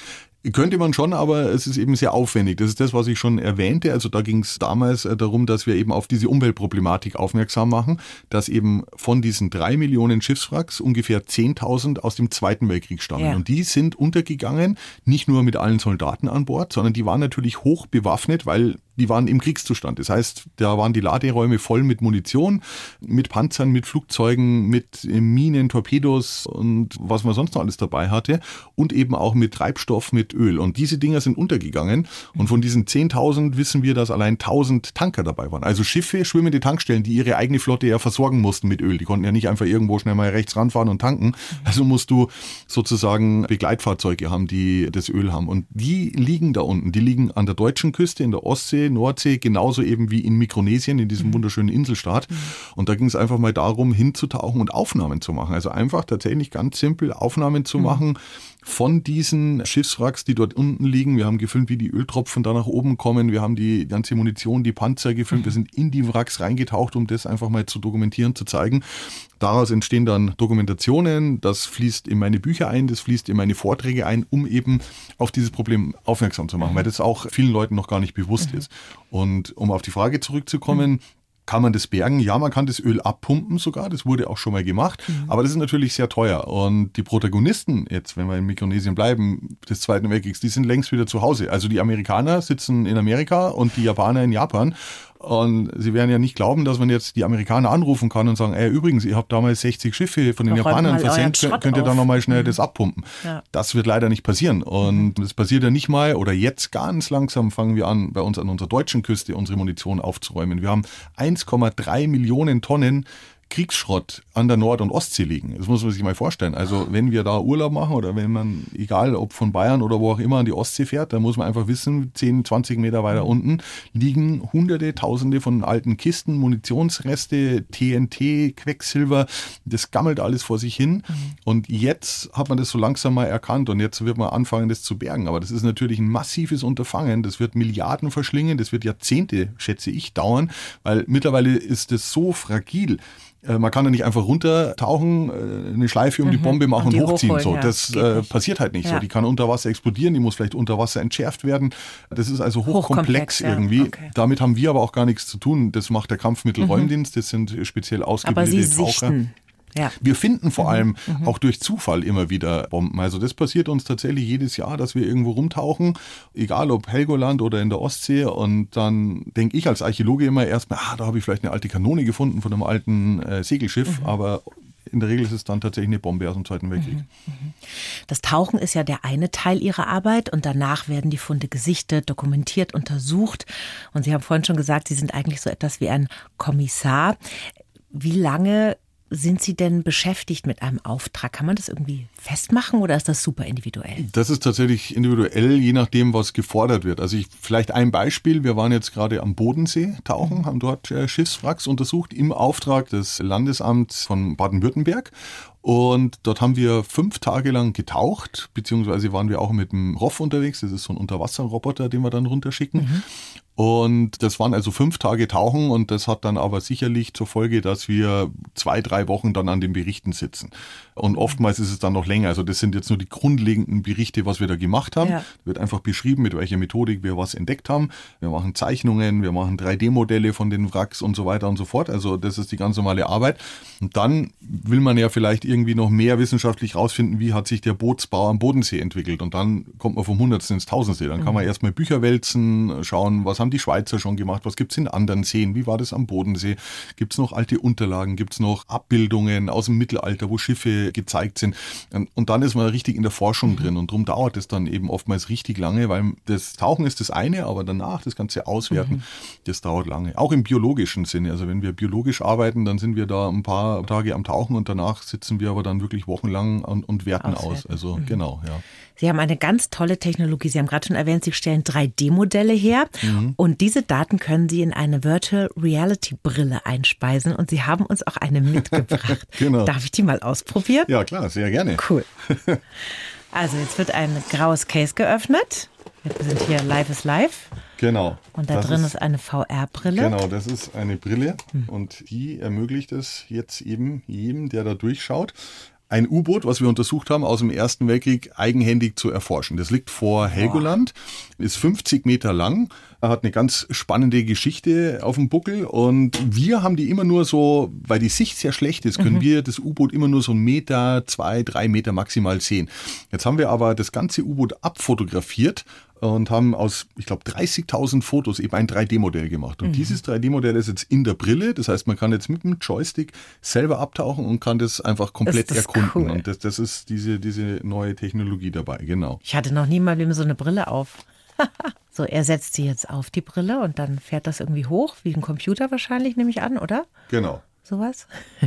Könnte man schon, aber es ist eben sehr aufwendig. Das ist das, was ich schon erwähnte. Also da ging es damals äh, darum, dass wir eben auf diese Umweltproblematik aufmerksam machen, dass eben von diesen drei Millionen Schiffswracks ungefähr 10.000 aus dem Zweiten Weltkrieg stammen. Ja. Und die sind untergegangen, nicht nur mit allen Soldaten an Bord, sondern die waren natürlich hoch bewaffnet, weil die waren im Kriegszustand. Das heißt, da waren die Laderäume voll mit Munition, mit Panzern, mit Flugzeugen, mit Minen, Torpedos und was man sonst noch alles dabei hatte und eben auch mit Treibstoff, mit Öl. Und diese Dinger sind untergegangen und von diesen 10.000 wissen wir, dass allein 1.000 Tanker dabei waren. Also Schiffe, schwimmende Tankstellen, die ihre eigene Flotte ja versorgen mussten mit Öl. Die konnten ja nicht einfach irgendwo schnell mal rechts ranfahren und tanken. Also musst du sozusagen Begleitfahrzeuge haben, die das Öl haben. Und die liegen da unten. Die liegen an der deutschen Küste, in der Ostsee, Nordsee, genauso eben wie in Mikronesien, in diesem mhm. wunderschönen Inselstaat. Mhm. Und da ging es einfach mal darum, hinzutauchen und Aufnahmen zu machen. Also einfach tatsächlich ganz simpel Aufnahmen zu mhm. Von diesen Schiffswracks, die dort unten liegen. Wir haben gefilmt, wie die Öltropfen da nach oben kommen. Wir haben die ganze Munition, die Panzer gefilmt. Wir mhm. sind in die Wracks reingetaucht, um das einfach mal zu dokumentieren, zu zeigen. Daraus entstehen dann Dokumentationen. Das fließt in meine Bücher ein, das fließt in meine Vorträge ein, um eben auf dieses Problem aufmerksam zu machen, mhm. weil das auch vielen Leuten noch gar nicht bewusst mhm. ist. Und um auf die Frage zurückzukommen, mhm. Kann man das bergen? Ja, man kann das Öl abpumpen sogar. Das wurde auch schon mal gemacht. Mhm. Aber das ist natürlich sehr teuer. Und die Protagonisten jetzt, wenn wir in Mikronesien bleiben, des Zweiten Weltkriegs, die sind längst wieder zu Hause. Also die Amerikaner sitzen in Amerika und die Japaner in Japan. Und sie werden ja nicht glauben, dass man jetzt die Amerikaner anrufen kann und sagen, ey, übrigens, ihr habt damals 60 Schiffe von den Japanern versenkt, könnt ihr da nochmal schnell mhm. das abpumpen. Ja. Das wird leider nicht passieren. Und mhm. das passiert ja nicht mal, oder jetzt ganz langsam fangen wir an, bei uns an unserer deutschen Küste unsere Munition aufzuräumen. Wir haben 1,3 Millionen Tonnen Kriegsschrott an der Nord- und Ostsee liegen. Das muss man sich mal vorstellen. Also wenn wir da Urlaub machen oder wenn man, egal ob von Bayern oder wo auch immer, an die Ostsee fährt, dann muss man einfach wissen, 10, 20 Meter weiter unten liegen hunderte, tausende von alten Kisten, Munitionsreste, TNT, Quecksilber. Das gammelt alles vor sich hin. Mhm. Und jetzt hat man das so langsam mal erkannt und jetzt wird man anfangen, das zu bergen. Aber das ist natürlich ein massives Unterfangen. Das wird Milliarden verschlingen. Das wird Jahrzehnte, schätze ich, dauern, weil mittlerweile ist es so fragil. Äh, man kann da nicht einfach runtertauchen, äh, eine Schleife um mhm. die Bombe machen und, und hochziehen. so, das äh, passiert halt nicht ja. so. Die kann unter Wasser explodieren, die muss vielleicht unter Wasser entschärft werden. Das ist also hochkomplex, hochkomplex irgendwie. Ja. Okay. Damit haben wir aber auch gar nichts zu tun. Das macht der Kampfmittelräumdienst. Das sind speziell ausgebildete aber Sie Taucher. Sichten ja. Wir finden vor mhm. allem mhm. auch durch Zufall immer wieder Bomben. Also das passiert uns tatsächlich jedes Jahr, dass wir irgendwo rumtauchen, egal ob Helgoland oder in der Ostsee. Und dann denke ich als Archäologe immer erstmal, ah, da habe ich vielleicht eine alte Kanone gefunden von einem alten äh, Segelschiff. Mhm. Aber in der Regel ist es dann tatsächlich eine Bombe aus dem Zweiten Weltkrieg. Mhm, mhm. Das Tauchen ist ja der eine Teil Ihrer Arbeit und danach werden die Funde gesichtet, dokumentiert, untersucht. Und Sie haben vorhin schon gesagt, Sie sind eigentlich so etwas wie ein Kommissar. Wie lange sind Sie denn beschäftigt mit einem Auftrag? Kann man das irgendwie festmachen oder ist das super individuell? Das ist tatsächlich individuell, je nachdem, was gefordert wird. Also ich, vielleicht ein Beispiel. Wir waren jetzt gerade am Bodensee tauchen, haben dort äh, Schiffswracks untersucht im Auftrag des Landesamts von Baden-Württemberg. Und dort haben wir fünf Tage lang getaucht, beziehungsweise waren wir auch mit dem ROF unterwegs. Das ist so ein Unterwasserroboter, den wir dann runterschicken. Mhm. Und das waren also fünf Tage Tauchen und das hat dann aber sicherlich zur Folge, dass wir zwei, drei Wochen dann an den Berichten sitzen. Und oftmals ist es dann noch länger. Also das sind jetzt nur die grundlegenden Berichte, was wir da gemacht haben. Ja. Wird einfach beschrieben, mit welcher Methodik wir was entdeckt haben. Wir machen Zeichnungen, wir machen 3D-Modelle von den Wracks und so weiter und so fort. Also das ist die ganz normale Arbeit. Und dann will man ja vielleicht irgendwie noch mehr wissenschaftlich rausfinden, wie hat sich der Bootsbau am Bodensee entwickelt. Und dann kommt man vom Hundertsten ins Tausendsee. Dann kann man mhm. erstmal Bücher wälzen, schauen, was haben die Schweizer schon gemacht, was gibt es in anderen Seen, wie war das am Bodensee, gibt es noch alte Unterlagen, gibt es noch Abbildungen aus dem Mittelalter, wo Schiffe gezeigt sind. Und dann ist man richtig in der Forschung mhm. drin und darum dauert es dann eben oftmals richtig lange, weil das Tauchen ist das eine, aber danach das ganze Auswerten, mhm. das dauert lange. Auch im biologischen Sinne. Also wenn wir biologisch arbeiten, dann sind wir da ein paar Tage am Tauchen und danach sitzen wir aber dann wirklich wochenlang und, und werten Auswerten. aus. Also mhm. genau, ja. Sie haben eine ganz tolle Technologie. Sie haben gerade schon erwähnt, Sie stellen 3D-Modelle her mhm. und diese Daten können Sie in eine Virtual Reality Brille einspeisen und Sie haben uns auch eine mitgebracht. [LAUGHS] genau. Darf ich die mal ausprobieren? Ja, klar, sehr gerne. Cool. [LAUGHS] Also jetzt wird ein graues Case geöffnet. Wir sind hier Live is Live. Genau. Und da drin ist, ist eine VR-Brille. Genau, das ist eine Brille hm. und die ermöglicht es jetzt eben jedem, der da durchschaut, ein U-Boot, was wir untersucht haben, aus dem Ersten Weltkrieg eigenhändig zu erforschen. Das liegt vor Helgoland, ist 50 Meter lang, hat eine ganz spannende Geschichte auf dem Buckel und wir haben die immer nur so, weil die Sicht sehr schlecht ist, können mhm. wir das U-Boot immer nur so einen Meter, zwei, drei Meter maximal sehen. Jetzt haben wir aber das ganze U-Boot abfotografiert und haben aus, ich glaube, 30.000 Fotos eben ein 3D-Modell gemacht. Und mhm. dieses 3D-Modell ist jetzt in der Brille. Das heißt, man kann jetzt mit dem Joystick selber abtauchen und kann das einfach komplett das erkunden. Cool. Und das, das ist diese, diese neue Technologie dabei, genau. Ich hatte noch nie mal so eine Brille auf. [LAUGHS] so, er setzt sie jetzt auf die Brille und dann fährt das irgendwie hoch, wie ein Computer wahrscheinlich, nehme ich an, oder? Genau sowas. [LAUGHS]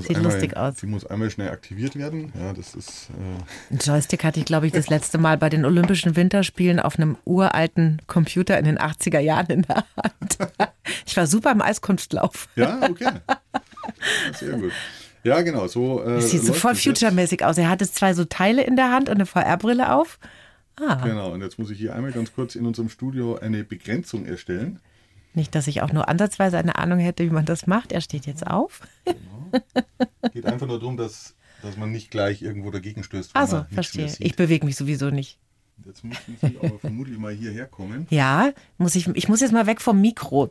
Sieht einmal, lustig aus. Die muss einmal schnell aktiviert werden. Ja, das ist. Äh Ein Joystick hatte ich, glaube ich, das letzte Mal bei den Olympischen Winterspielen auf einem uralten Computer in den 80er Jahren in der Hand. [LAUGHS] Ich war super im Eiskunstlauf. Ja, okay. Sehr gut. Ja, genau. So, äh, das sieht so voll future-mäßig aus. Er hat jetzt zwei so Teile in der Hand und eine VR-Brille auf. Ah. Genau, und jetzt muss ich hier einmal ganz kurz in unserem Studio eine Begrenzung erstellen. Nicht, dass ich auch nur ansatzweise eine Ahnung hätte, wie man das macht. Er steht jetzt auf. Genau. Geht einfach nur darum, dass, dass man nicht gleich irgendwo dagegen stößt. Also, verstehe. Ich bewege mich sowieso nicht. Jetzt müssen Sie aber vermutlich mal hierher kommen. Ja, muss ich, ich muss jetzt mal weg vom Mikro.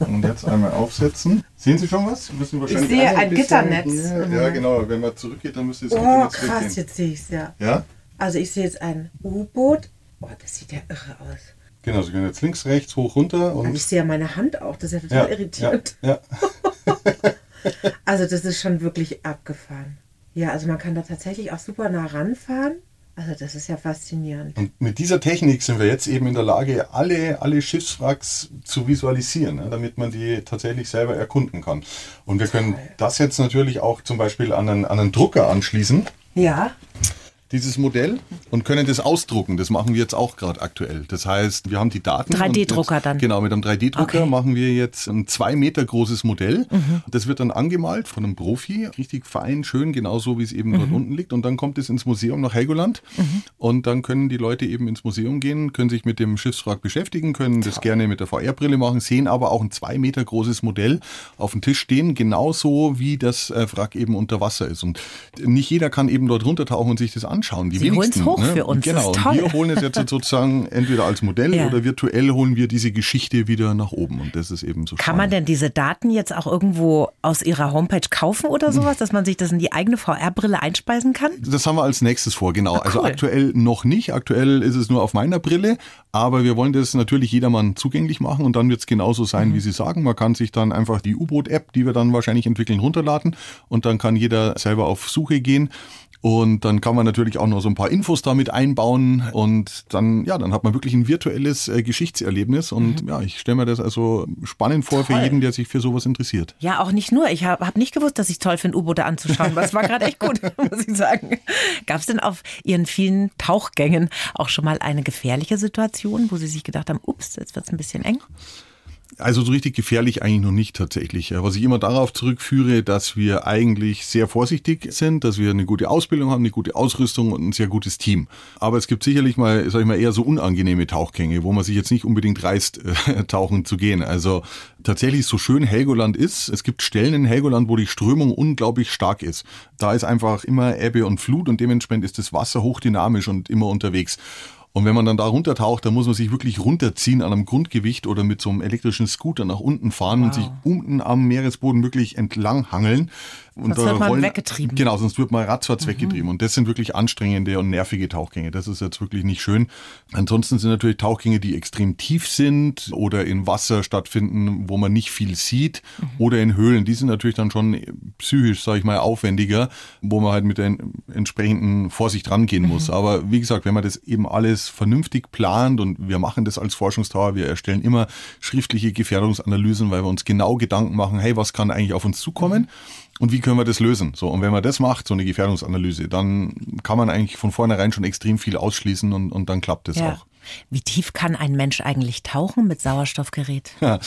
Und jetzt einmal aufsetzen. Sehen Sie schon was? Müssen wahrscheinlich ich sehe ein, ein Gitternetz. Hier, ja, genau. Wenn man zurückgeht, dann müsste es Oh, krass, jetzt sehe ich es ja. Ja? Also ich sehe jetzt ein U-Boot. Oh, das sieht ja irre aus. Genau, Sie können jetzt links, rechts, hoch, runter. Und ich sehe ja meine Hand auch, das ist ja total ja, irritierend. Ja, ja. [LAUGHS] also das ist schon wirklich abgefahren. Ja, also man kann da tatsächlich auch super nah ranfahren. Also das ist ja faszinierend. Und mit dieser Technik sind wir jetzt eben in der Lage, alle, alle Schiffswracks zu visualisieren, ne, damit man die tatsächlich selber erkunden kann. Und wir können das jetzt natürlich auch zum Beispiel an einen, an einen Drucker anschließen. Ja dieses Modell und können das ausdrucken. Das machen wir jetzt auch gerade aktuell. Das heißt, wir haben die Daten. 3D-Drucker dann. Genau, mit einem 3D-Drucker okay. machen wir jetzt ein zwei Meter großes Modell. Mhm. Das wird dann angemalt von einem Profi, richtig fein, schön, genauso wie es eben mhm. dort unten liegt. Und dann kommt es ins Museum nach Helgoland. Mhm. Und dann können die Leute eben ins Museum gehen, können sich mit dem Schiffswrack beschäftigen, können Toll. das gerne mit der VR-Brille machen, sehen aber auch ein zwei Meter großes Modell auf dem Tisch stehen, genauso wie das äh, Wrack eben unter Wasser ist. Und nicht jeder kann eben dort runtertauchen und sich das anschauen anschauen. Die Sie holen es hoch ne? für uns. Genau. Wir holen es jetzt [LAUGHS] sozusagen entweder als Modell ja. oder virtuell holen wir diese Geschichte wieder nach oben. Und das ist eben so. Kann spannend. man denn diese Daten jetzt auch irgendwo aus Ihrer Homepage kaufen oder sowas, dass man sich das in die eigene VR-Brille einspeisen kann? Das haben wir als nächstes vor, genau. Ah, also cool. Also aktuell noch nicht. Aktuell ist es nur auf meiner Brille. Aber wir wollen das natürlich jedermann zugänglich machen und dann wird es genauso sein, mhm. wie Sie sagen. Man kann sich dann einfach die U-Boot-App, die wir dann wahrscheinlich entwickeln, runterladen und dann kann jeder selber auf Suche gehen und dann kann man natürlich auch noch so ein paar Infos damit einbauen und dann, ja, dann hat man wirklich ein virtuelles äh, Geschichtserlebnis. Und mhm. ja, ich stelle mir das also spannend vor toll. für jeden, der sich für sowas interessiert. Ja, auch nicht nur. Ich habe hab nicht gewusst, dass ich toll finde, U-Boote anzuschauen. Das war gerade echt gut, [LAUGHS] muss ich sagen. Gab es denn auf Ihren vielen Tauchgängen auch schon mal eine gefährliche Situation, wo Sie sich gedacht haben, ups, jetzt wird es ein bisschen eng? Also so richtig gefährlich eigentlich noch nicht tatsächlich. Was ich immer darauf zurückführe, dass wir eigentlich sehr vorsichtig sind, dass wir eine gute Ausbildung haben, eine gute Ausrüstung und ein sehr gutes Team. Aber es gibt sicherlich mal, sag ich mal, eher so unangenehme Tauchgänge, wo man sich jetzt nicht unbedingt reißt, [LAUGHS] äh, tauchen zu gehen. Also tatsächlich so schön Helgoland ist, es gibt Stellen in Helgoland, wo die Strömung unglaublich stark ist. Da ist einfach immer Ebbe und Flut und dementsprechend ist das Wasser hochdynamisch und immer unterwegs. Und wenn man dann da runtertaucht, dann muss man sich wirklich runterziehen an einem Grundgewicht oder mit so einem elektrischen Scooter nach unten fahren wow. und sich unten am Meeresboden wirklich entlang hangeln. Und sonst wird man rollen, weggetrieben. Genau, sonst wird man ratzfatz mhm. weggetrieben. Und das sind wirklich anstrengende und nervige Tauchgänge. Das ist jetzt wirklich nicht schön. Ansonsten sind natürlich Tauchgänge, die extrem tief sind oder in Wasser stattfinden, wo man nicht viel sieht mhm. oder in Höhlen. Die sind natürlich dann schon psychisch, sage ich mal, aufwendiger, wo man halt mit der entsprechenden Vorsicht rangehen mhm. muss. Aber wie gesagt, wenn man das eben alles vernünftig plant und wir machen das als Forschungstower, wir erstellen immer schriftliche Gefährdungsanalysen, weil wir uns genau Gedanken machen, hey, was kann eigentlich auf uns zukommen? Und wie können wir das lösen? So, und wenn man das macht, so eine Gefährdungsanalyse, dann kann man eigentlich von vornherein schon extrem viel ausschließen und, und dann klappt es ja. auch. Wie tief kann ein Mensch eigentlich tauchen mit Sauerstoffgerät? Ja.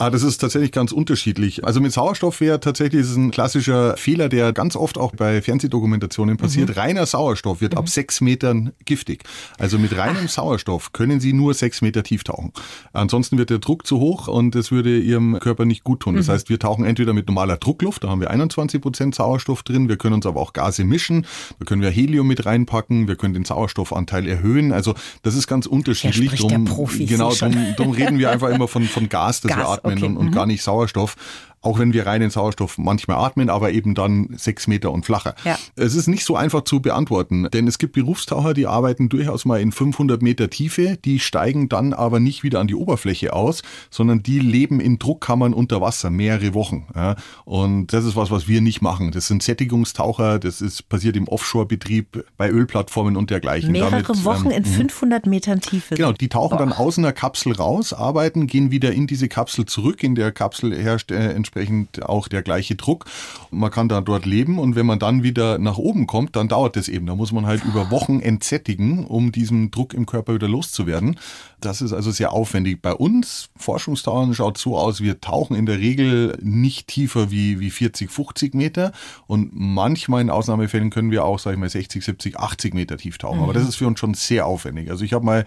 Ah, das ist tatsächlich ganz unterschiedlich. Also mit Sauerstoff wäre tatsächlich ist ein klassischer Fehler, der ganz oft auch bei Fernsehdokumentationen passiert. Mhm. Reiner Sauerstoff wird mhm. ab sechs Metern giftig. Also mit reinem Ach. Sauerstoff können Sie nur sechs Meter tief tauchen. Ansonsten wird der Druck zu hoch und es würde Ihrem Körper nicht gut tun. Das mhm. heißt, wir tauchen entweder mit normaler Druckluft, da haben wir 21 Prozent Sauerstoff drin. Wir können uns aber auch Gase mischen. Da können wir Helium mit reinpacken. Wir können den Sauerstoffanteil erhöhen. Also das ist ganz unterschiedlich. Drum, Profis genau, drum, drum reden wir einfach immer von, von Gas, das Gas, wir atmen okay. und, und mhm. gar nicht Sauerstoff auch wenn wir reinen Sauerstoff manchmal atmen, aber eben dann sechs Meter und flacher. Ja. Es ist nicht so einfach zu beantworten, denn es gibt Berufstaucher, die arbeiten durchaus mal in 500 Meter Tiefe, die steigen dann aber nicht wieder an die Oberfläche aus, sondern die leben in Druckkammern unter Wasser mehrere Wochen. Ja. Und das ist was, was wir nicht machen. Das sind Sättigungstaucher, das ist passiert im Offshore-Betrieb bei Ölplattformen und dergleichen. Mehrere Damit, Wochen ähm, in 500 mhm. Metern Tiefe. Genau, die tauchen Boah. dann aus einer Kapsel raus, arbeiten, gehen wieder in diese Kapsel zurück. In der Kapsel herrscht äh, entsprechend auch der gleiche Druck. Man kann da dort leben und wenn man dann wieder nach oben kommt, dann dauert das eben. Da muss man halt über Wochen entsättigen, um diesen Druck im Körper wieder loszuwerden. Das ist also sehr aufwendig. Bei uns, Forschungstauchen, schaut so aus, wir tauchen in der Regel nicht tiefer wie, wie 40, 50 Meter und manchmal in Ausnahmefällen können wir auch, sag ich mal, 60, 70, 80 Meter tief tauchen. Mhm. Aber das ist für uns schon sehr aufwendig. Also ich habe mal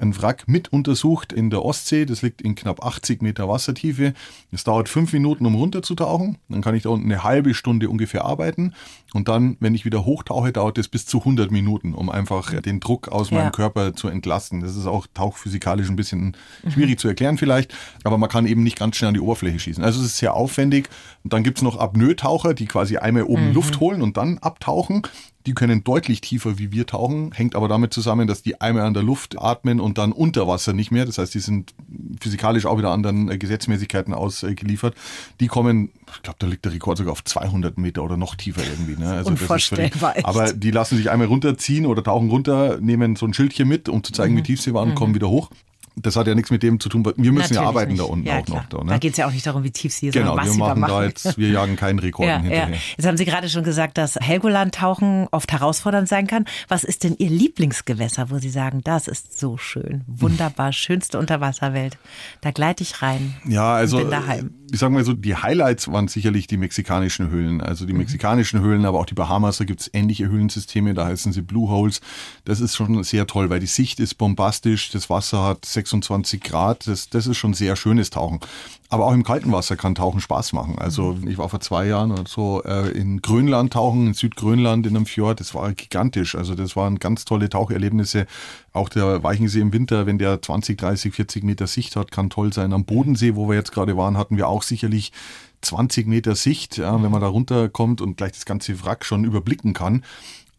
ein Wrack mit untersucht in der Ostsee. Das liegt in knapp 80 Meter Wassertiefe. Es dauert fünf Minuten, um runterzutauchen. Dann kann ich da unten eine halbe Stunde ungefähr arbeiten. Und dann, wenn ich wieder hochtauche, dauert es bis zu 100 Minuten, um einfach den Druck aus meinem Körper zu entlasten. Das ist auch tauchphysikalisch ein bisschen mhm. schwierig zu erklären vielleicht, aber man kann eben nicht ganz schnell an die Oberfläche schießen. Also es ist sehr aufwendig. Und dann gibt's noch Apnoe-Taucher, die quasi einmal oben mhm. Luft holen und dann abtauchen. Die können deutlich tiefer wie wir tauchen, hängt aber damit zusammen, dass die einmal an der Luft atmen und dann unter Wasser nicht mehr. Das heißt, die sind physikalisch auch wieder anderen äh, Gesetzmäßigkeiten ausgeliefert. Die kommen, ich glaube, da liegt der Rekord sogar auf 200 Meter oder noch tiefer irgendwie. Ne? Also Unvorstellbar. Das aber die lassen sich einmal runterziehen oder tauchen runter, nehmen so ein Schildchen mit, um zu zeigen, mhm. wie tief sie waren, und mhm. kommen wieder hoch das hat ja nichts mit dem zu tun. Wir müssen Natürlich ja arbeiten nicht. da unten ja, auch klar. noch. Da, ne? da geht es ja auch nicht darum, wie tief sie sind, genau, was wir sie machen da, machen. da jetzt, wir jagen keinen Rekord [LAUGHS] ja, hinterher. Ja. Jetzt haben Sie gerade schon gesagt, dass Helgoland-Tauchen oft herausfordernd sein kann. Was ist denn Ihr Lieblingsgewässer, wo Sie sagen, das ist so schön, wunderbar, [LAUGHS] schönste Unterwasserwelt? Da gleite ich rein. Ja, also bin daheim. ich sage mal so, die Highlights waren sicherlich die mexikanischen Höhlen. Also die mhm. mexikanischen Höhlen, aber auch die Bahamas, da gibt es ähnliche Höhlensysteme, da heißen sie Blue Holes. Das ist schon sehr toll, weil die Sicht ist bombastisch, das Wasser hat 26 Grad das, das ist schon sehr schönes Tauchen. Aber auch im kalten Wasser kann Tauchen Spaß machen. Also ich war vor zwei Jahren oder so äh, in Grönland tauchen, in Südgrönland in einem Fjord. Das war gigantisch. Also das waren ganz tolle Taucherlebnisse. Auch der Weichensee im Winter, wenn der 20, 30, 40 Meter Sicht hat, kann toll sein. Am Bodensee, wo wir jetzt gerade waren, hatten wir auch sicherlich 20 Meter Sicht, ja, wenn man da runterkommt und gleich das ganze Wrack schon überblicken kann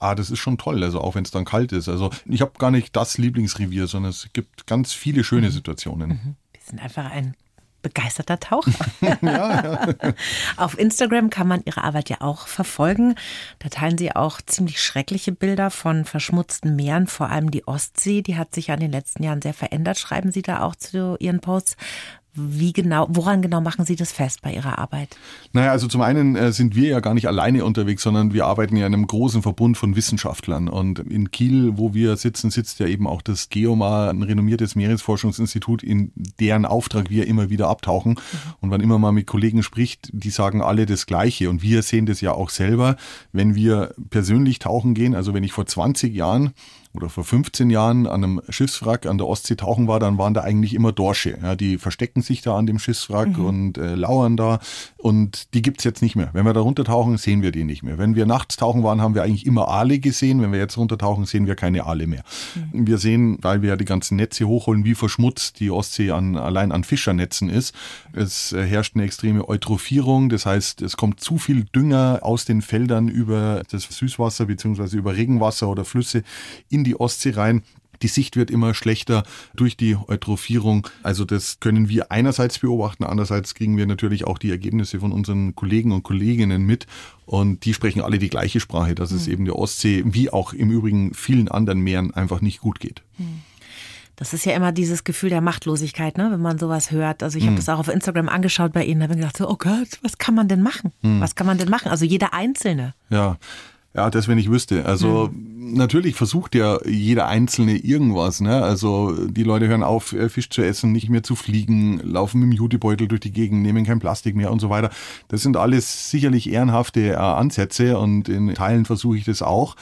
ah, das ist schon toll, also auch wenn es dann kalt ist. Also ich habe gar nicht das Lieblingsrevier, sondern es gibt ganz viele schöne mhm. Situationen. Mhm. Wir sind einfach ein begeisterter Taucher. [LAUGHS] ja, ja. [LAUGHS] Auf Instagram kann man Ihre Arbeit ja auch verfolgen. Da teilen Sie auch ziemlich schreckliche Bilder von verschmutzten Meeren, vor allem die Ostsee. Die hat sich ja in den letzten Jahren sehr verändert. Schreiben Sie da auch zu Ihren Posts. Wie genau, woran genau machen Sie das fest bei Ihrer Arbeit? Naja, also zum einen äh, sind wir ja gar nicht alleine unterwegs, sondern wir arbeiten ja in einem großen Verbund von Wissenschaftlern. Und in Kiel, wo wir sitzen, sitzt ja eben auch das GEOMA, ein renommiertes Meeresforschungsinstitut, in deren Auftrag wir immer wieder abtauchen. Mhm. Und wann immer man mit Kollegen spricht, die sagen alle das Gleiche. Und wir sehen das ja auch selber, wenn wir persönlich tauchen gehen. Also wenn ich vor 20 Jahren oder vor 15 Jahren an einem Schiffswrack an der Ostsee tauchen war, dann waren da eigentlich immer Dorsche. Ja, die verstecken sich da an dem Schiffswrack mhm. und äh, lauern da. Und die gibt's jetzt nicht mehr. Wenn wir da runtertauchen, sehen wir die nicht mehr. Wenn wir nachts tauchen waren, haben wir eigentlich immer Aale gesehen. Wenn wir jetzt runtertauchen, sehen wir keine Aale mehr. Mhm. Wir sehen, weil wir ja die ganzen Netze hochholen, wie verschmutzt die Ostsee an, allein an Fischernetzen ist. Es äh, herrscht eine extreme Eutrophierung. Das heißt, es kommt zu viel Dünger aus den Feldern über das Süßwasser beziehungsweise über Regenwasser oder Flüsse in in die Ostsee rein. Die Sicht wird immer schlechter durch die Eutrophierung. Also das können wir einerseits beobachten, andererseits kriegen wir natürlich auch die Ergebnisse von unseren Kollegen und Kolleginnen mit. Und die sprechen alle die gleiche Sprache, dass es mhm. eben der Ostsee wie auch im Übrigen vielen anderen Meeren einfach nicht gut geht. Mhm. Das ist ja immer dieses Gefühl der Machtlosigkeit, ne? wenn man sowas hört. Also ich habe mhm. das auch auf Instagram angeschaut bei Ihnen, da habe ich gedacht, so, oh Gott, was kann man denn machen? Mhm. Was kann man denn machen? Also jeder Einzelne. Ja, Ja, das, wenn ich wüsste. Also hm. natürlich versucht ja jeder Einzelne irgendwas. Ne? Also die Leute hören auf, äh, Fisch zu essen, nicht mehr zu fliegen, laufen mit dem Jutebeutel durch die Gegend, nehmen kein Plastik mehr und so weiter. Das sind alles sicherlich ehrenhafte äh, Ansätze und in Teilen versuche ich das auch.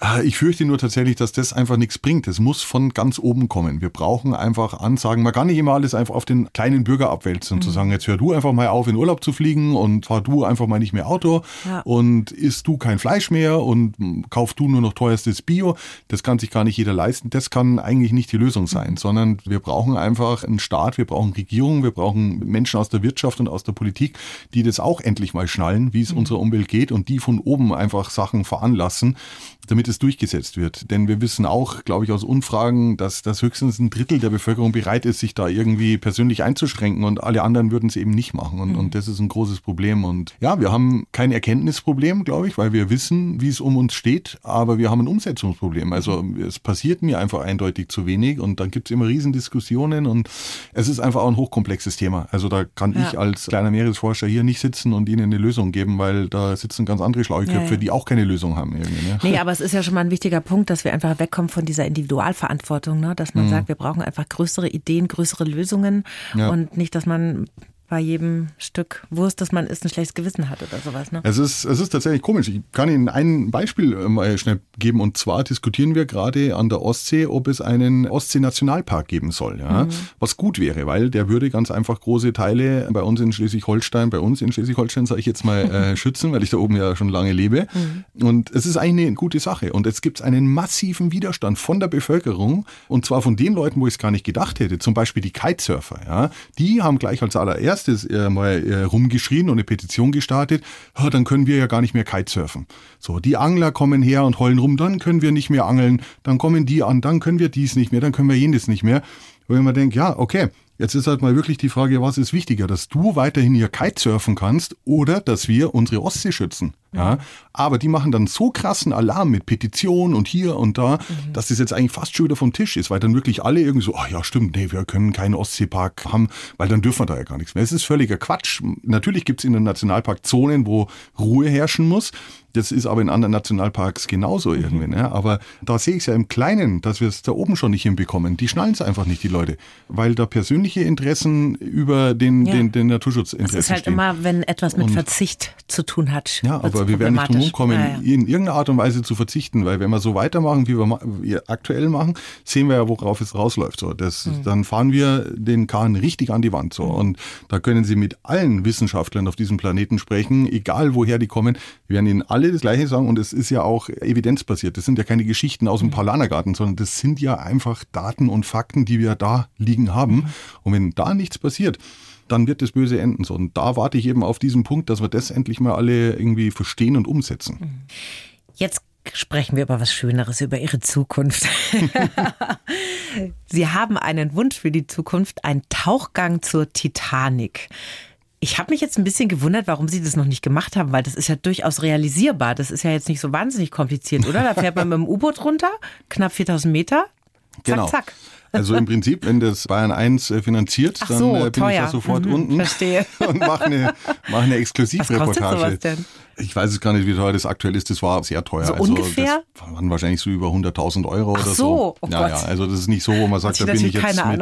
Ah, ich fürchte nur tatsächlich, dass das einfach nichts bringt. Es muss von ganz oben kommen. Wir brauchen einfach Ansagen. Man kann nicht immer alles einfach auf den kleinen Bürger abwälzen und mhm. zu sagen, jetzt hör du einfach mal auf, in Urlaub zu fliegen und fahr du einfach mal nicht mehr Auto ja. und isst du kein Fleisch mehr und kauf du nur noch teuerstes Bio. Das kann sich gar nicht jeder leisten. Das kann eigentlich nicht die Lösung sein, mhm. sondern wir brauchen einfach einen Staat, wir brauchen Regierungen, wir brauchen Menschen aus der Wirtschaft und aus der Politik, die das auch endlich mal schnallen, wie es mhm. unserer Umwelt geht und die von oben einfach Sachen veranlassen, damit es durchgesetzt wird. Denn wir wissen auch, glaube ich, aus Umfragen, dass, dass höchstens ein Drittel der Bevölkerung bereit ist, sich da irgendwie persönlich einzuschränken und alle anderen würden es eben nicht machen. Und, mhm. und das ist ein großes Problem. Und ja, wir haben kein Erkenntnisproblem, glaube ich, weil wir wissen, wie es um uns steht, aber wir haben ein Umsetzungsproblem. Also es passiert mir einfach eindeutig zu wenig und dann gibt es immer Riesendiskussionen und es ist einfach auch ein hochkomplexes Thema. Also da kann ja. ich als kleiner Meeresforscher hier nicht sitzen und Ihnen eine Lösung geben, weil da sitzen ganz andere schlaue Köpfe, ja, ja. die auch keine Lösung haben. Irgendwie, ne? Nee, aber es ist ja schon mal ein wichtiger Punkt, dass wir einfach wegkommen von dieser Individualverantwortung, ne? dass man mhm. sagt, wir brauchen einfach größere Ideen, größere Lösungen ja. und nicht, dass man bei jedem Stück Wurst, das man isst, ein schlechtes Gewissen hat oder sowas. Ne? Es, ist, es ist tatsächlich komisch. Ich kann Ihnen ein Beispiel äh, mal schnell geben. Und zwar diskutieren wir gerade an der Ostsee, ob es einen Ostsee-Nationalpark geben soll. Ja? Mhm. Was gut wäre, weil der würde ganz einfach große Teile bei uns in Schleswig-Holstein, bei uns in Schleswig-Holstein, sage ich jetzt mal, [LAUGHS] äh, schützen, weil ich da oben ja schon lange lebe. Mhm. Und es ist eigentlich eine gute Sache. Und jetzt gibt es einen massiven Widerstand von der Bevölkerung. Und zwar von den Leuten, wo ich es gar nicht gedacht hätte. Zum Beispiel die Kitesurfer. Ja? Die haben gleich als allererstes erstes äh, mal äh, rumgeschrien und eine Petition gestartet, oh, dann können wir ja gar nicht mehr Kitesurfen. So, die Angler kommen her und heulen rum, dann können wir nicht mehr angeln, dann kommen die an, dann können wir dies nicht mehr, dann können wir jenes nicht mehr. Wo ich mir denke, ja, okay, Jetzt ist halt mal wirklich die Frage, was ist wichtiger, dass du weiterhin hier Kitesurfen kannst oder dass wir unsere Ostsee schützen? Ja. Aber die machen dann so krassen Alarm mit Petition und hier und da, mhm. dass das jetzt eigentlich fast schon wieder vom Tisch ist, weil dann wirklich alle irgendwie so, ach ja, stimmt, nee, wir können keinen Ostseepark haben, weil dann dürfen wir da ja gar nichts mehr. Es ist völliger Quatsch. Natürlich gibt es in den Nationalpark Zonen, wo Ruhe herrschen muss. Das ist aber in anderen Nationalparks genauso mhm. irgendwie. Ne? Aber da sehe ich es ja im Kleinen, dass wir es da oben schon nicht hinbekommen. Die schnallen es einfach nicht, die Leute. Weil da persönliche Interessen über den, ja. den, den Naturschutzinteressen stehen. Es ist halt stehen. immer, wenn etwas mit und, Verzicht zu tun hat. Ja, aber wir werden nicht drum kommen, ja, ja. in irgendeiner Art und Weise zu verzichten, weil wenn wir so weitermachen, wie wir, wir aktuell machen, sehen wir ja, worauf es rausläuft. So, das, mhm. Dann fahren wir den Kahn richtig an die Wand. So. Mhm. Und da können Sie mit allen Wissenschaftlern auf diesem Planeten sprechen, egal woher die kommen. Wir werden Ihnen alle das Gleiche sagen und es ist ja auch evidenzbasiert. Das sind ja keine Geschichten aus dem mhm. Paulanergarten, sondern das sind ja einfach Daten und Fakten, die wir da liegen haben. Mhm. Und wenn da nichts passiert, dann wird das böse enden. So, und da warte ich eben auf diesen Punkt, dass wir das endlich mal alle irgendwie verstehen und umsetzen. Jetzt sprechen wir über was Schöneres, über Ihre Zukunft. [LAUGHS] Sie haben einen Wunsch für die Zukunft, einen Tauchgang zur Titanic. Ich habe mich jetzt ein bisschen gewundert, warum Sie das noch nicht gemacht haben, weil das ist ja durchaus realisierbar. Das ist ja jetzt nicht so wahnsinnig kompliziert, oder? Da fährt man mit dem U-Boot runter, knapp 4000 Meter. Zack, genau. zack. Also im Prinzip, wenn das Bayern 1 äh, finanziert, Ach dann so, äh, bin teuer. ich da sofort mhm, unten verstehe. [LAUGHS] und mache eine, mach eine Exklusivreportage. Was kostet sowas denn? Ich weiß es gar nicht, wie teuer das aktuell ist. Das war sehr teuer. So also ungefähr? Das waren wahrscheinlich so über 100.000 Euro Ach oder so. so. Oh ja, ja, also das ist nicht so, wo man sagt, da bin ich jetzt mit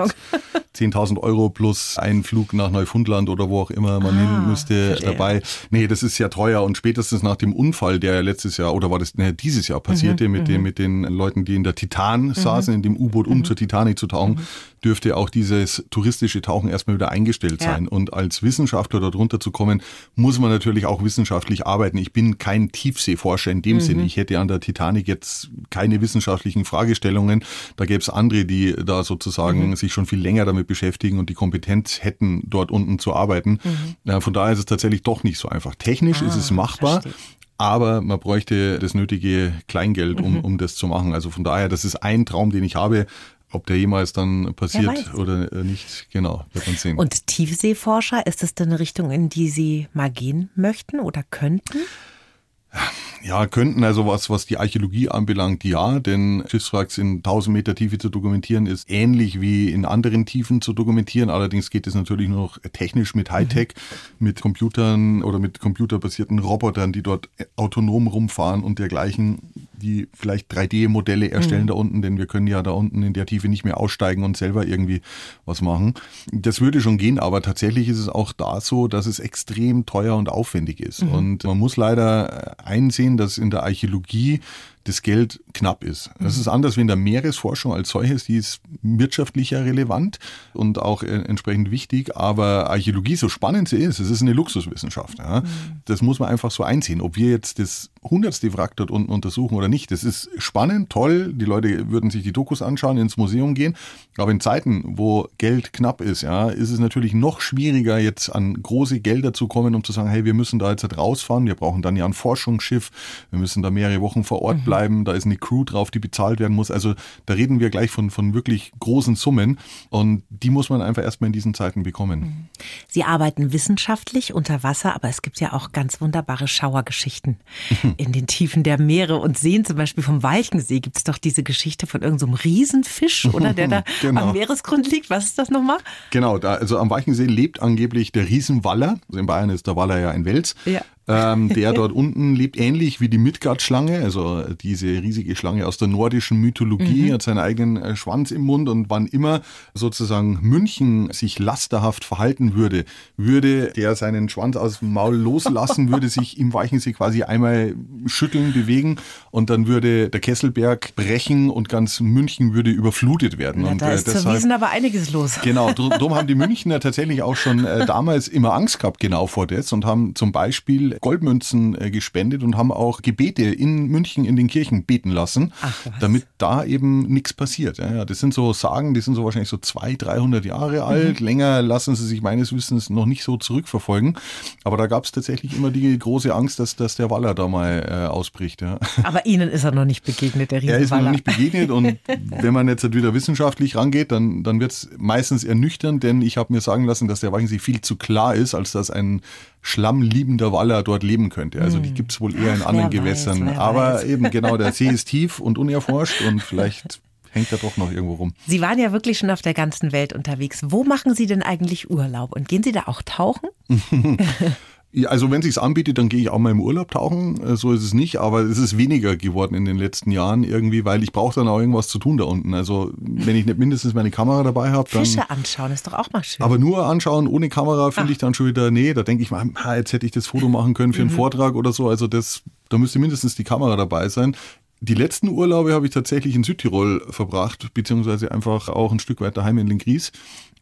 10.000 [LAUGHS] [LAUGHS] Euro plus einen Flug nach Neufundland oder wo auch immer man ah, hin müsste verstehe. dabei. Nee, das ist sehr teuer und spätestens nach dem Unfall, der letztes Jahr oder war das nee, dieses Jahr passierte mhm, mit, mhm. den, mit den Leuten, die in der Titan mhm. saßen, in dem U-Boot, um mhm. zur Titanic zu tauchen, mhm. Dürfte auch dieses touristische Tauchen erstmal wieder eingestellt ja. sein. Und als Wissenschaftler darunter zu kommen, muss man natürlich auch wissenschaftlich arbeiten. Ich bin kein Tiefseeforscher in dem mhm. Sinne. Ich hätte an der Titanic jetzt keine wissenschaftlichen Fragestellungen. Da gäbe es andere, die da sozusagen mhm. sich schon viel länger damit beschäftigen und die Kompetenz hätten, dort unten zu arbeiten. Mhm. Von daher ist es tatsächlich doch nicht so einfach. Technisch ah, ist es machbar. Aber man bräuchte das nötige Kleingeld, um, mhm. um das zu machen. Also von daher, das ist ein Traum, den ich habe. Ob der jemals dann passiert oder nicht, genau, wird man sehen. Und Tiefseeforscher, ist das denn eine Richtung, in die Sie mal gehen möchten oder könnten? Ja, könnten also was, was die Archäologie anbelangt, ja, denn Schiffswracks in 1000 Meter Tiefe zu dokumentieren ist ähnlich wie in anderen Tiefen zu dokumentieren. Allerdings geht es natürlich nur noch technisch mit Hightech, mhm. mit Computern oder mit computerbasierten Robotern, die dort autonom rumfahren und dergleichen die vielleicht 3D-Modelle erstellen mhm. da unten, denn wir können ja da unten in der Tiefe nicht mehr aussteigen und selber irgendwie was machen. Das würde schon gehen, aber tatsächlich ist es auch da so, dass es extrem teuer und aufwendig ist. Mhm. Und man muss leider einsehen, dass in der Archäologie das Geld knapp ist. Das ist anders wie in der Meeresforschung als solches, die ist wirtschaftlicher relevant und auch äh, entsprechend wichtig, aber Archäologie, so spannend sie ist, es ist eine Luxuswissenschaft. Ja. Mhm. Das muss man einfach so einsehen. Ob wir jetzt das hundertste Wrack dort unten untersuchen oder nicht, das ist spannend, toll, die Leute würden sich die Dokus anschauen, ins Museum gehen, aber in Zeiten, wo Geld knapp ist, ja, ist es natürlich noch schwieriger, jetzt an große Gelder zu kommen, um zu sagen, hey, wir müssen da jetzt halt rausfahren, wir brauchen dann ja ein Forschungsschiff, wir müssen da mehrere Wochen vor Ort bleiben, mhm bleiben, da ist eine Crew drauf, die bezahlt werden muss. Also da reden wir gleich von, von wirklich großen Summen und die muss man einfach erstmal in diesen Zeiten bekommen. Mhm. Sie arbeiten wissenschaftlich unter Wasser, aber es gibt ja auch ganz wunderbare Schauergeschichten. [LAUGHS] in den Tiefen der Meere und Seen, zum Beispiel vom Walchensee gibt es doch diese Geschichte von irgendeinem so Riesenfisch, [LAUGHS] oder der da [LAUGHS] genau. am Meeresgrund liegt. Was ist das nochmal? Genau, da, also am Walchensee lebt angeblich der Riesenwaller. Also in Bayern ist der Waller ja ein Wels. Ja ähm, der dort unten lebt, ähnlich wie die Midgard-Schlange, also diese riesige Schlange aus der nordischen Mythologie, mhm. hat seinen eigenen äh, Schwanz im Mund und wann immer sozusagen München sich lasterhaft verhalten würde, würde der seinen Schwanz aus dem Maul loslassen, [LAUGHS] würde sich im Weichensee quasi einmal schütteln, bewegen und dann würde der Kesselberg brechen und ganz München würde überflutet werden. Ja, und, da ist äh, deshalb, Wiesen aber einiges los. Genau, darum [LAUGHS] haben die Münchner tatsächlich auch schon äh, damals immer Angst gehabt genau vor das und haben zum Beispiel Goldmünzen äh, gespendet und haben auch Gebete in München in den Kirchen beten lassen, Ach, damit da eben nichts passiert. Ja, das sind so Sagen, die sind so wahrscheinlich so 200, 300 Jahre alt. Mhm. Länger lassen sie sich meines Wissens noch nicht so zurückverfolgen. Aber da gab es tatsächlich immer die große Angst, dass, dass der Waller da mal äh, ausbricht. Ja. Aber Ihnen ist er noch nicht begegnet, der Riesenwaller. Er ist mir noch nicht begegnet und [LAUGHS] wenn man jetzt wieder wissenschaftlich rangeht, dann, dann wird es meistens ernüchternd, denn ich habe mir sagen lassen, dass der Weichensee viel zu klar ist, als dass ein schlammliebender Waller dort leben könnte. Also die hm. gibt es wohl eher in Ach, anderen Gewässern. Weiß, Aber weiß. eben genau, der See [LAUGHS] ist tief und unerforscht und vielleicht hängt er doch noch irgendwo rum. Sie waren ja wirklich schon auf der ganzen Welt unterwegs. Wo machen Sie denn eigentlich Urlaub? Und gehen Sie da auch tauchen? [LAUGHS] Also wenn sich's anbietet, dann gehe ich auch mal im Urlaub tauchen. Äh, so ist es nicht, aber es ist weniger geworden in den letzten Jahren irgendwie, weil ich brauche dann auch irgendwas zu tun da unten. Also wenn ich nicht mindestens meine Kamera dabei habe, dann Fische anschauen ist doch auch mal schön. Aber nur anschauen ohne Kamera finde ich dann schon wieder nee. Da denke ich mal, jetzt hätte ich das Foto machen können für einen mhm. Vortrag oder so. Also das, da müsste mindestens die Kamera dabei sein. Die letzten Urlaube habe ich tatsächlich in Südtirol verbracht, beziehungsweise einfach auch ein Stück weiter heim in den Gries.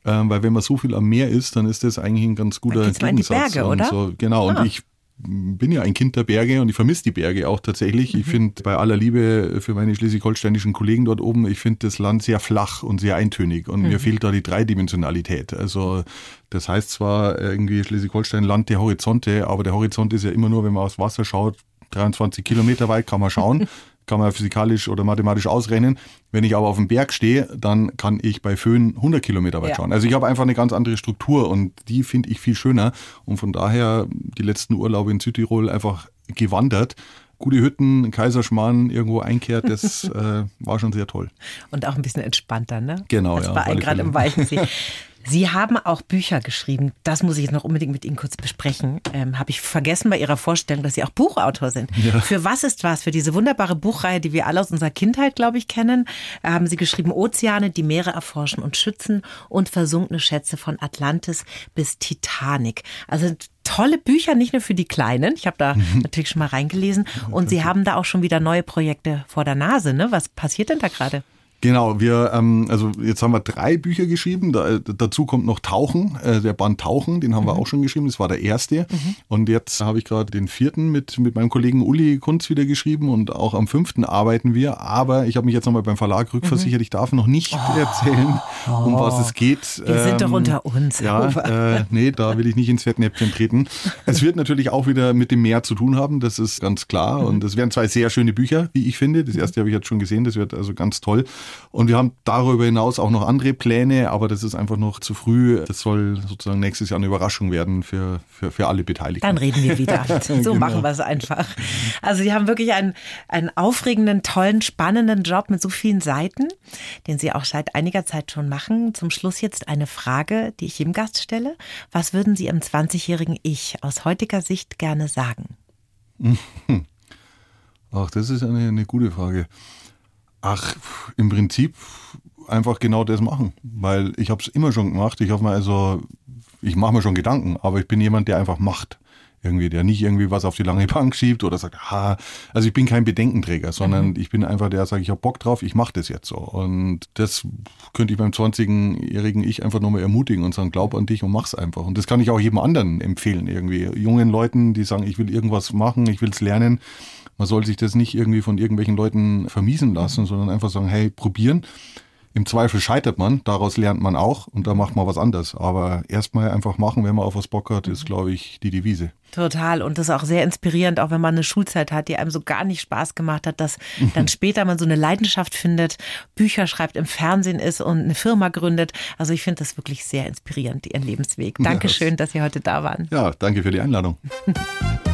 Ähm, weil wenn man so viel am Meer ist, dann ist das eigentlich ein ganz guter Gegensatz. Berge, oder? So, genau, ah. und ich bin ja ein Kind der Berge und ich vermisse die Berge auch tatsächlich. Mhm. Ich finde bei aller Liebe für meine schleswig-holsteinischen Kollegen dort oben, ich finde das Land sehr flach und sehr eintönig und mhm. mir fehlt da die Dreidimensionalität. Also das heißt zwar irgendwie Schleswig-Holstein Land der Horizonte, aber der Horizont ist ja immer nur, wenn man aufs Wasser schaut, 23 Kilometer weit kann man schauen. [LAUGHS] kann man physikalisch oder mathematisch ausrechnen. Wenn ich aber auf dem Berg stehe, dann kann ich bei Föhn 100 Kilometer weit ja. schauen. Also ich habe einfach eine ganz andere Struktur und die finde ich viel schöner. Und von daher die letzten Urlaube in Südtirol einfach gewandert gute Hütten, Kaiserschmarrn irgendwo einkehrt, das [LAUGHS] äh, war schon sehr toll. Und auch ein bisschen entspannter, ne? Genau, das ja. War gerade im Weichensee. [LAUGHS] Sie haben auch Bücher geschrieben. Das muss ich jetzt noch unbedingt mit Ihnen kurz besprechen. Ähm, Habe ich vergessen bei Ihrer Vorstellung, dass Sie auch Buchautor sind. Ja. Für was ist was? Für diese wunderbare Buchreihe, die wir alle aus unserer Kindheit, glaube ich, kennen, haben Sie geschrieben Ozeane, die Meere erforschen und schützen und versunkene Schätze von Atlantis bis Titanic. Also tolle Bücher, nicht nur für die Kleinen. Ich habe da mhm. natürlich schon mal reingelesen. Und Sie haben da auch schon wieder neue Projekte vor der Nase. Ne? Was passiert denn da gerade? Genau, wir, ähm, also jetzt haben wir drei Bücher geschrieben. Da, dazu kommt noch Tauchen, äh, der Band Tauchen, den haben mhm. wir auch schon geschrieben. Das war der erste. Mhm. Und jetzt habe ich gerade den vierten mit, mit meinem Kollegen Uli Kunz wieder geschrieben und auch am fünften arbeiten wir. Aber ich habe mich jetzt nochmal beim Verlag rückversichert. Mhm. Ich darf noch nicht oh. erzählen, um was es geht. Wir ähm, sind doch ähm, unter uns. Ja, äh, [LAUGHS] nee, da will ich nicht ins Fettnäpfchen treten. es wird natürlich auch wieder mit dem Meer zu tun haben. Das ist ganz klar. Mhm. Und es werden zwei sehr schöne Bücher, wie ich finde. Das erste habe ich jetzt schon gesehen. Das wird also ganz toll. Und wir haben darüber hinaus auch noch andere Pläne, aber das ist einfach noch zu früh. Das soll sozusagen nächstes Jahr eine Überraschung werden für, für, für alle Beteiligten. Dann reden wir wieder. [LAUGHS] So genau. machen wir es einfach. Also Sie haben wirklich einen, einen aufregenden, tollen, spannenden Job mit so vielen Seiten, den Sie auch seit einiger Zeit schon machen. Zum Schluss jetzt eine Frage, die ich jedem Gast stelle. Was würden Sie im 20-jährigen Ich aus heutiger Sicht gerne sagen? [LAUGHS] Ach, das ist eine, eine gute Frage. Ach, im Prinzip einfach genau das machen, weil ich habe es immer schon gemacht. Ich habe mir also, ich mache mir schon Gedanken, aber ich bin jemand, der einfach macht irgendwie, der nicht irgendwie was auf die lange Bank schiebt oder sagt, ha, also ich bin kein Bedenkenträger, sondern mhm. ich bin einfach der, der sagt, ich habe Bock drauf, ich mache das jetzt so. Und das könnte ich beim 20-jährigen Ich einfach nochmal ermutigen und sagen, glaub an dich und mach's einfach. Und das kann ich auch jedem anderen empfehlen, irgendwie. Jungen Leuten, die sagen, ich will irgendwas machen, ich will's lernen. Man soll sich das nicht irgendwie von irgendwelchen Leuten vermiesen lassen, sondern einfach sagen, hey, probieren. Im Zweifel scheitert man, daraus lernt man auch und da macht man was anderes. Aber erstmal einfach machen, wenn man auf was Bock hat, ist, glaube ich, die Devise. Total. Und das ist auch sehr inspirierend, auch wenn man eine Schulzeit hat, die einem so gar nicht Spaß gemacht hat, dass dann [LAUGHS] später man so eine Leidenschaft findet, Bücher schreibt, im Fernsehen ist und eine Firma gründet. Also ich finde das wirklich sehr inspirierend, Ihren Lebensweg. Dankeschön, ja, dass Sie heute da waren. Ja, danke für die Einladung. [LAUGHS]